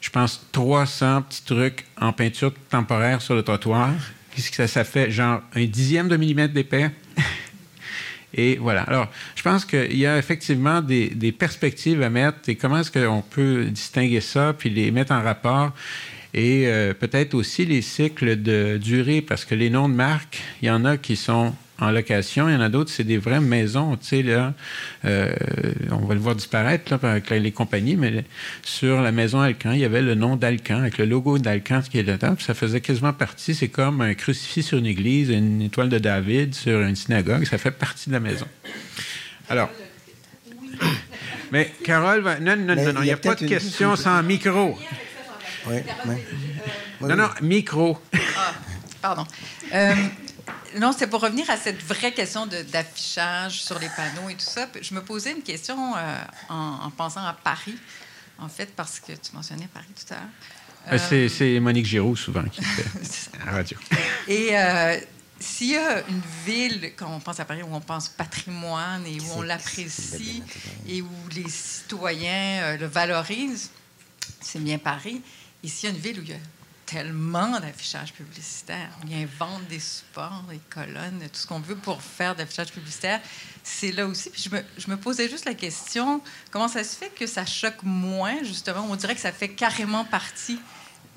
je pense, 300 petits trucs en peinture temporaire sur le trottoir. Qu'est-ce que ça, ça fait? Genre un dixième de millimètre d'épais. [laughs] Et voilà. Alors, je pense qu'il y a effectivement des, des, perspectives à mettre et comment est-ce qu'on peut distinguer ça puis les mettre en rapport et euh, peut-être aussi les cycles de durée, parce que les noms de marques, il y en a qui sont en location, il y en a d'autres, c'est des vraies maisons, tu sais, là, euh, on va le voir disparaître là, avec les compagnies, mais sur la maison Alcan, il y avait le nom d'Alcan, avec le logo d'Alcan qui est dedans, puis ça faisait quasiment partie, c'est comme un crucifix sur une église, une étoile de David sur une synagogue, ça fait partie de la maison. Alors... Mais Carole, non, non, non, il n'y a, pas de question sans micro. Oui, Non, non, micro. Ah, pardon. Euh, non, c'est pour revenir à cette vraie question d'affichage sur les panneaux et tout ça. Je me posais une question euh, en, pensant à Paris, en fait, parce que tu mentionnais Paris tout à l'heure. Euh, c'est Monique Giroux, souvent, qui fait [laughs] à la radio. Et s'il y a une ville, quand on pense à Paris, où on pense patrimoine et où on l'apprécie et où les citoyens le valorisent, c'est bien Paris. Ici, il y a une ville où il y a tellement d'affichage publicitaire. On invente des supports, des colonnes, tout ce qu'on veut pour faire d'affichage publicitaire. C'est là aussi. Puis je me, je me, posais juste la question comment ça se fait que ça choque moins, justement? On dirait que ça fait carrément partie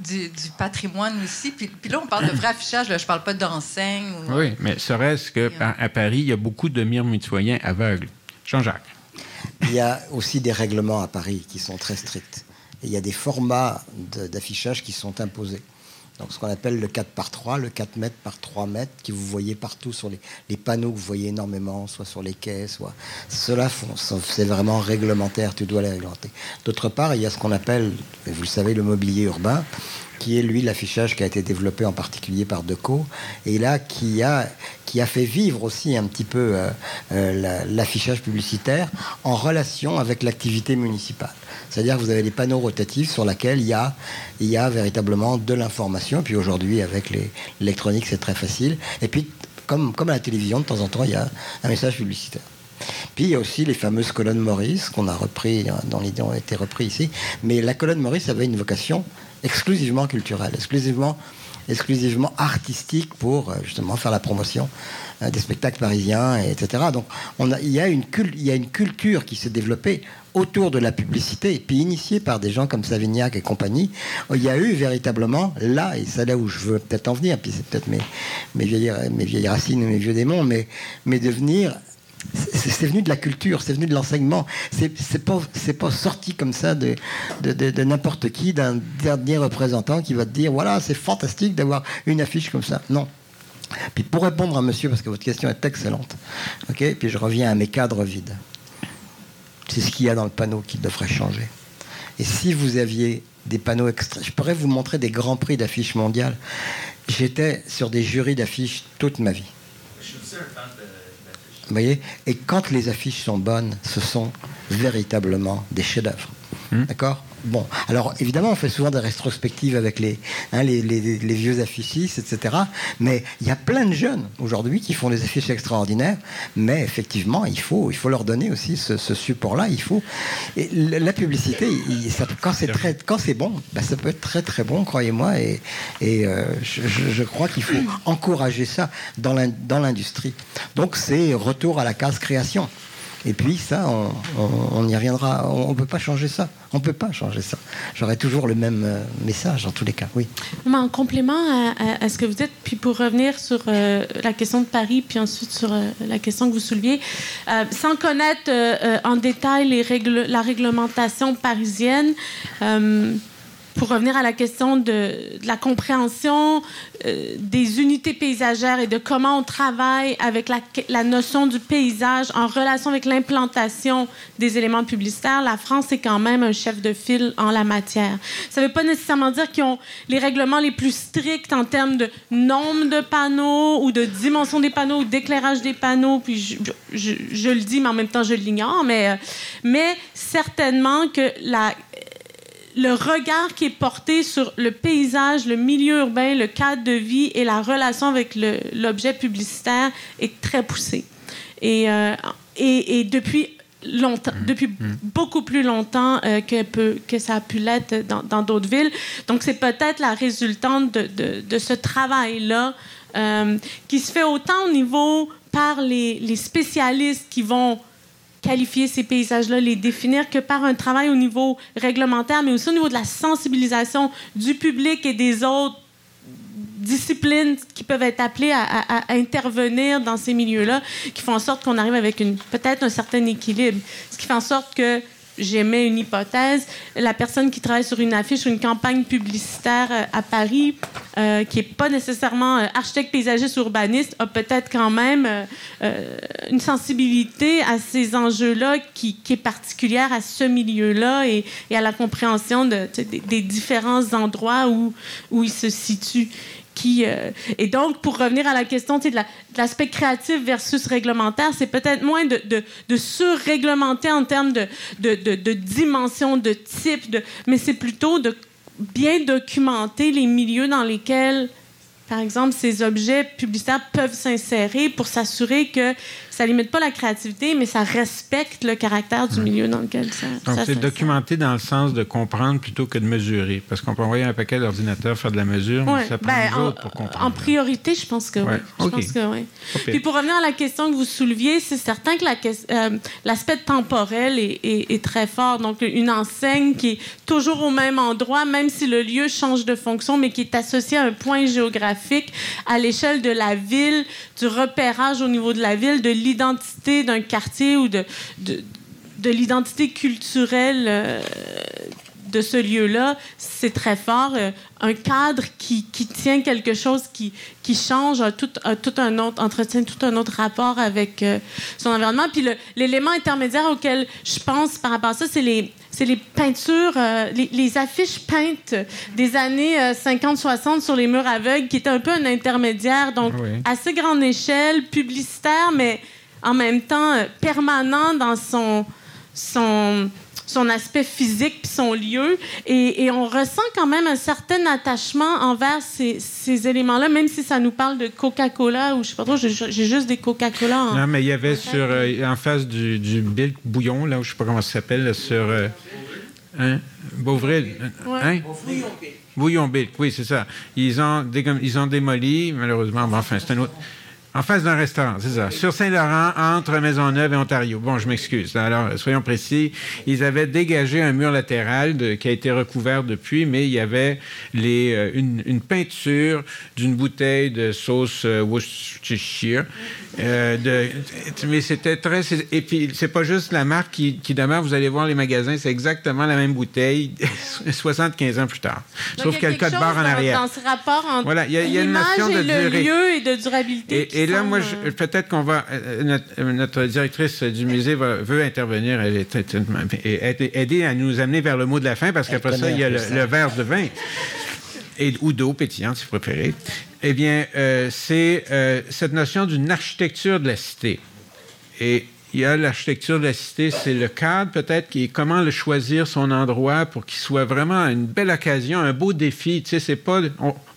du, patrimoine aussi. Puis, puis, là, on parle de vrai affichage. Là, je parle pas d'enseigne. Oui, mais serait-ce qu'à Paris, il y a beaucoup de mitoyens aveugles? Jean-Jacques. Il y a aussi des règlements à Paris qui sont très stricts il y a des formats d'affichage qui sont imposés. donc ce qu'on appelle le 4 par 3, le 4 mètres par 3 mètres, que vous voyez partout sur les, panneaux que vous voyez énormément, soit sur les quais, soit... Cela, c'est vraiment réglementaire, tu dois les réglementer. D'autre part, il y a ce qu'on appelle, vous le savez, le mobilier urbain, qui est lui l'affichage qui a été développé en particulier par Deco, et là qui a, qui a fait vivre aussi un petit peu euh, euh, l'affichage publicitaire en relation avec l'activité municipale. C'est-à-dire que vous avez des panneaux rotatifs sur lesquels il y a, y a véritablement de l'information, puis aujourd'hui avec l'électronique c'est très facile, et puis comme, comme à la télévision, de temps en temps, il y a un message publicitaire. Puis il y a aussi les fameuses colonnes Maurice qu'on a repris, hein, dans l'idée ont été repris ici. Mais la colonne Maurice avait une vocation exclusivement culturelle, exclusivement, exclusivement artistique pour euh, justement faire la promotion euh, des spectacles parisiens, etc. Donc il, y a une il y a une culture qui s'est développée autour de la publicité, et puis initiée par des gens comme Savignac et compagnie, il y a eu véritablement là, et c'est là où je veux peut-être en venir, puis c'est peut-être mes, vieilles, racines ou mes vieux démons, mais, devenir c'est venu de la culture, c'est venu de l'enseignement. C'est pas, sorti comme ça de, de, n'importe qui, d'un dernier représentant qui va te dire voilà, c'est fantastique d'avoir une affiche comme ça. Non. Puis pour répondre à monsieur, parce que votre question est excellente, ok, puis je reviens à mes cadres vides. C'est ce qu'il y a dans le panneau qui devrait changer. Et si vous aviez des panneaux extra, je pourrais vous montrer des grands prix d'affiches mondiales. J'étais sur des jurys d'affiches toute ma vie. Je suis aussi un fan de voyez? Et quand les affiches sont bonnes, ce sont véritablement des chefs-d'œuvre. Hmm. D'accord? Bon, alors évidemment, on fait souvent des rétrospectives avec les, hein, vieux affichistes, etc. Mais il y a plein de jeunes aujourd'hui qui font des affiches extraordinaires. Mais effectivement, il faut, il faut leur donner aussi ce, support-là. Il faut. Et la publicité, quand c'est très, quand c'est bon, ben, ça peut être très très bon, croyez-moi. Et, et euh, je, je, crois qu'il faut encourager ça dans l'industrie. Donc c'est retour à la case création. Et puis ça, on, y reviendra. On ne peut pas changer ça. On peut pas changer ça. J'aurai toujours le même euh, message en tous les cas. Oui. en complément à, ce que vous dites, puis pour revenir sur euh, la question de Paris, puis ensuite sur euh, la question que vous souleviez, sans connaître en détail la réglementation parisienne pour revenir à la question de, la compréhension euh, des unités paysagères et de comment on travaille avec la, notion du paysage en relation avec l'implantation des éléments publicitaires, la France est quand même un chef de file en la matière. Ça ne veut pas nécessairement dire qu'ils ont les règlements les plus stricts en termes de nombre de panneaux ou de dimension des panneaux ou d'éclairage des panneaux. Puis je, je, le dis, mais en même temps je l'ignore. Mais, euh, mais certainement que la le regard qui est porté sur le paysage, le milieu urbain, le cadre de vie et la relation avec l'objet publicitaire est très poussé. Et, euh, et, depuis longtemps, mmh. depuis mmh. beaucoup plus longtemps euh, que, peut, que ça a pu l'être dans d'autres villes. Donc, c'est peut-être la résultante de, de, de ce travail-là euh, qui se fait autant au niveau par les, les spécialistes qui vont qualifier ces paysages-là, les définir que par un travail au niveau réglementaire, mais aussi au niveau de la sensibilisation du public et des autres disciplines qui peuvent être appelées à, intervenir dans ces milieux-là, qui font en sorte qu'on arrive avec peut-être un certain équilibre. Ce qui fait en sorte que j'émets une hypothèse. La personne qui travaille sur une affiche ou une campagne publicitaire euh, à Paris, euh, qui n'est pas nécessairement euh, architecte, paysagiste, urbaniste, a peut-être quand même une sensibilité à ces enjeux-là qui, est particulière à ce milieu-là et, à la compréhension de, des différents endroits où, où il se situe. Euh, et donc, pour revenir à la question de l'aspect créatif versus réglementaire, c'est peut-être moins de, de, de surréglementer en termes de, de, dimension, de type, mais c'est plutôt de bien documenter les milieux dans lesquels par exemple, ces objets publicitaires peuvent s'insérer pour s'assurer que ça limite pas la créativité, mais ça respecte le caractère du milieu dans lequel ça. Donc, c'est documenter dans le sens de comprendre plutôt que de mesurer. Parce qu'on peut envoyer un paquet d'ordinateurs faire de la mesure, mais ça prend ben, en, pour comprendre. En priorité, je pense que oui. Je pense que oui. Puis pour revenir à la question que vous souleviez, c'est certain que euh, l'aspect temporel est, est, très fort. Donc, une enseigne qui est toujours au même endroit, même si le lieu change de fonction, mais qui est associé à un point géographique à l'échelle de la ville, du repérage au niveau de la ville, de l'identité d'un quartier ou de, de, de l'identité culturelle euh, de ce lieu-là, c'est très fort. Euh, un cadre qui, qui, tient quelque chose qui, qui change, tout, tout, un autre, entretient tout un autre rapport avec euh, son environnement. Puis l'élément intermédiaire auquel je pense par rapport à ça, c'est les, c'est les peintures, euh, les, affiches peintes des années 50-60 sur les murs aveugles, qui étaient un peu un intermédiaire, donc assez grande échelle, publicitaire, mais en même temps permanent dans son, son, son aspect physique puis son lieu. Et, on ressent quand même un certain attachement envers ces, ces éléments-là, même si ça nous parle de Coca-Cola ou je sais pas trop, j'ai juste des Coca-Cola. Non, mais il y avait sur, euh, en face du, du Bill Bouillon, là, je sais pas comment ça s'appelle, sur. Euh, hein? Beauvril. Hein? Bouillon Bill, oui, c'est ça. Ils ont, ils ont démoli, malheureusement, enfin, c'est un autre. En face d'un restaurant, c'est ça. Sur Saint-Laurent, entre Maisonneuve et Ontario. Bon, je m'excuse. Alors, soyons précis. Ils avaient dégagé un mur latéral qui a été recouvert depuis, mais il y avait euh, une, peinture d'une bouteille de sauce euh, Worcestershire. Euh, de, mais c'était très. Et puis, c'est pas juste la marque qui, qui demeure. Vous allez voir les magasins, c'est exactement la même bouteille [laughs] 75 ans plus tard. Sauf qu'il y a le code barre en arrière. Dans ce rapport entre voilà, il y a, une notion de le lieu et de durabilité. Et là, moi, euh, peut-être qu'on va. Euh, notre, directrice du musée veut intervenir et aider à nous amener vers le mot de la fin, parce qu'après ça, il y a le, verre de vin. Et, ou d'eau pétillante, si vous préférez. Eh bien, c'est cette notion d'une architecture de la cité. Et il y a l'architecture de la cité, c'est le cadre peut-être, qui est comment le choisir son endroit pour qu'il soit vraiment une belle occasion, un beau défi. Tu sais, c'est pas,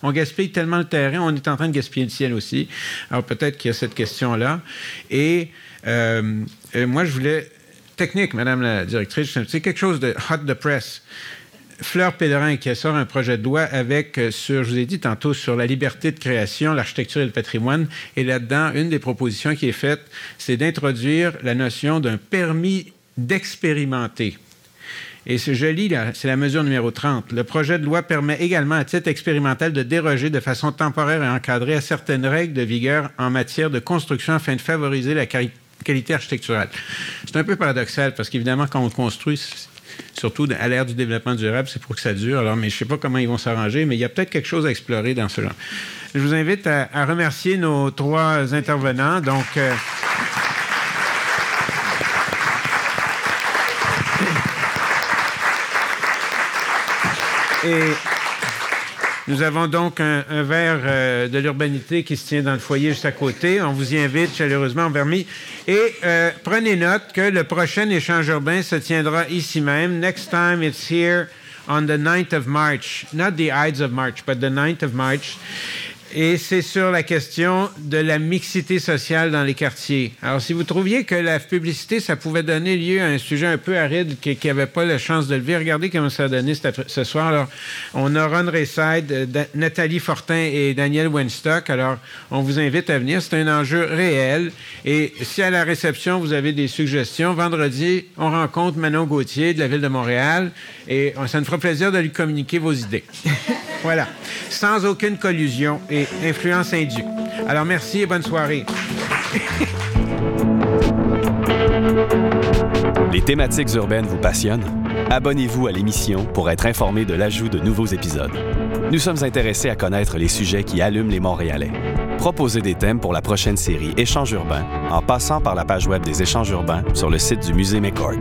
on, gaspille tellement le terrain, on est en train de gaspiller le ciel aussi. Alors peut-être qu'il y a cette question-là. Et euh, euh, moi, je voulais technique, Madame la directrice, c'est quelque chose de hot de press. Fleur Pélerin qui sort un projet de loi avec, euh, sur, je vous ai dit tantôt, sur la liberté de création, l'architecture et le patrimoine. Et là-dedans, une des propositions qui est faite, c'est d'introduire la notion d'un permis d'expérimenter. Et ce joli, c'est la mesure numéro 30. Le projet de loi permet également, à titre expérimental, de déroger de façon temporaire et encadrée à certaines règles de vigueur en matière de construction afin de favoriser la qualité architecturale. C'est un peu paradoxal parce qu'évidemment, quand on construit, surtout à l'ère du développement durable, c'est pour que ça dure. Alors, mais je ne sais pas comment ils vont s'arranger, mais il y a peut-être quelque chose à explorer dans ce genre. Je vous invite à, remercier nos trois intervenants. Donc, euh, et nous avons donc un, verre euh, de l'urbanité qui se tient dans le foyer juste à côté. On vous y invite chaleureusement en vermis. Et euh, prenez note que le prochain échange urbain se tiendra ici même. Next time it's here on the 9th of March. Not the Ides of March, but the 9th of March. Et c'est sur la question de la mixité sociale dans les quartiers. Alors, si vous trouviez que la publicité, ça pouvait donner lieu à un sujet un peu aride qui n'avait pas la chance de lever, regardez comment ça a donné ce soir. Alors, on a Ron Rayside, euh, Nathalie Fortin et Daniel Wenstock. Alors, on vous invite à venir. C'est un enjeu réel. Et si à la réception, vous avez des suggestions, vendredi, on rencontre Manon Gauthier de la Ville de Montréal et ça nous fera plaisir de lui communiquer vos idées. [laughs] voilà. Sans aucune collusion influence indue. Alors merci et bonne soirée. [laughs] Les thématiques urbaines vous passionnent? Abonnez-vous à l'émission pour être informé de l'ajout de nouveaux épisodes. Nous sommes intéressés à connaître les sujets qui allument les Montréalais. Proposez des thèmes pour la prochaine série Échanges urbains en passant par la page web des Échanges urbains sur le site du musée McCord.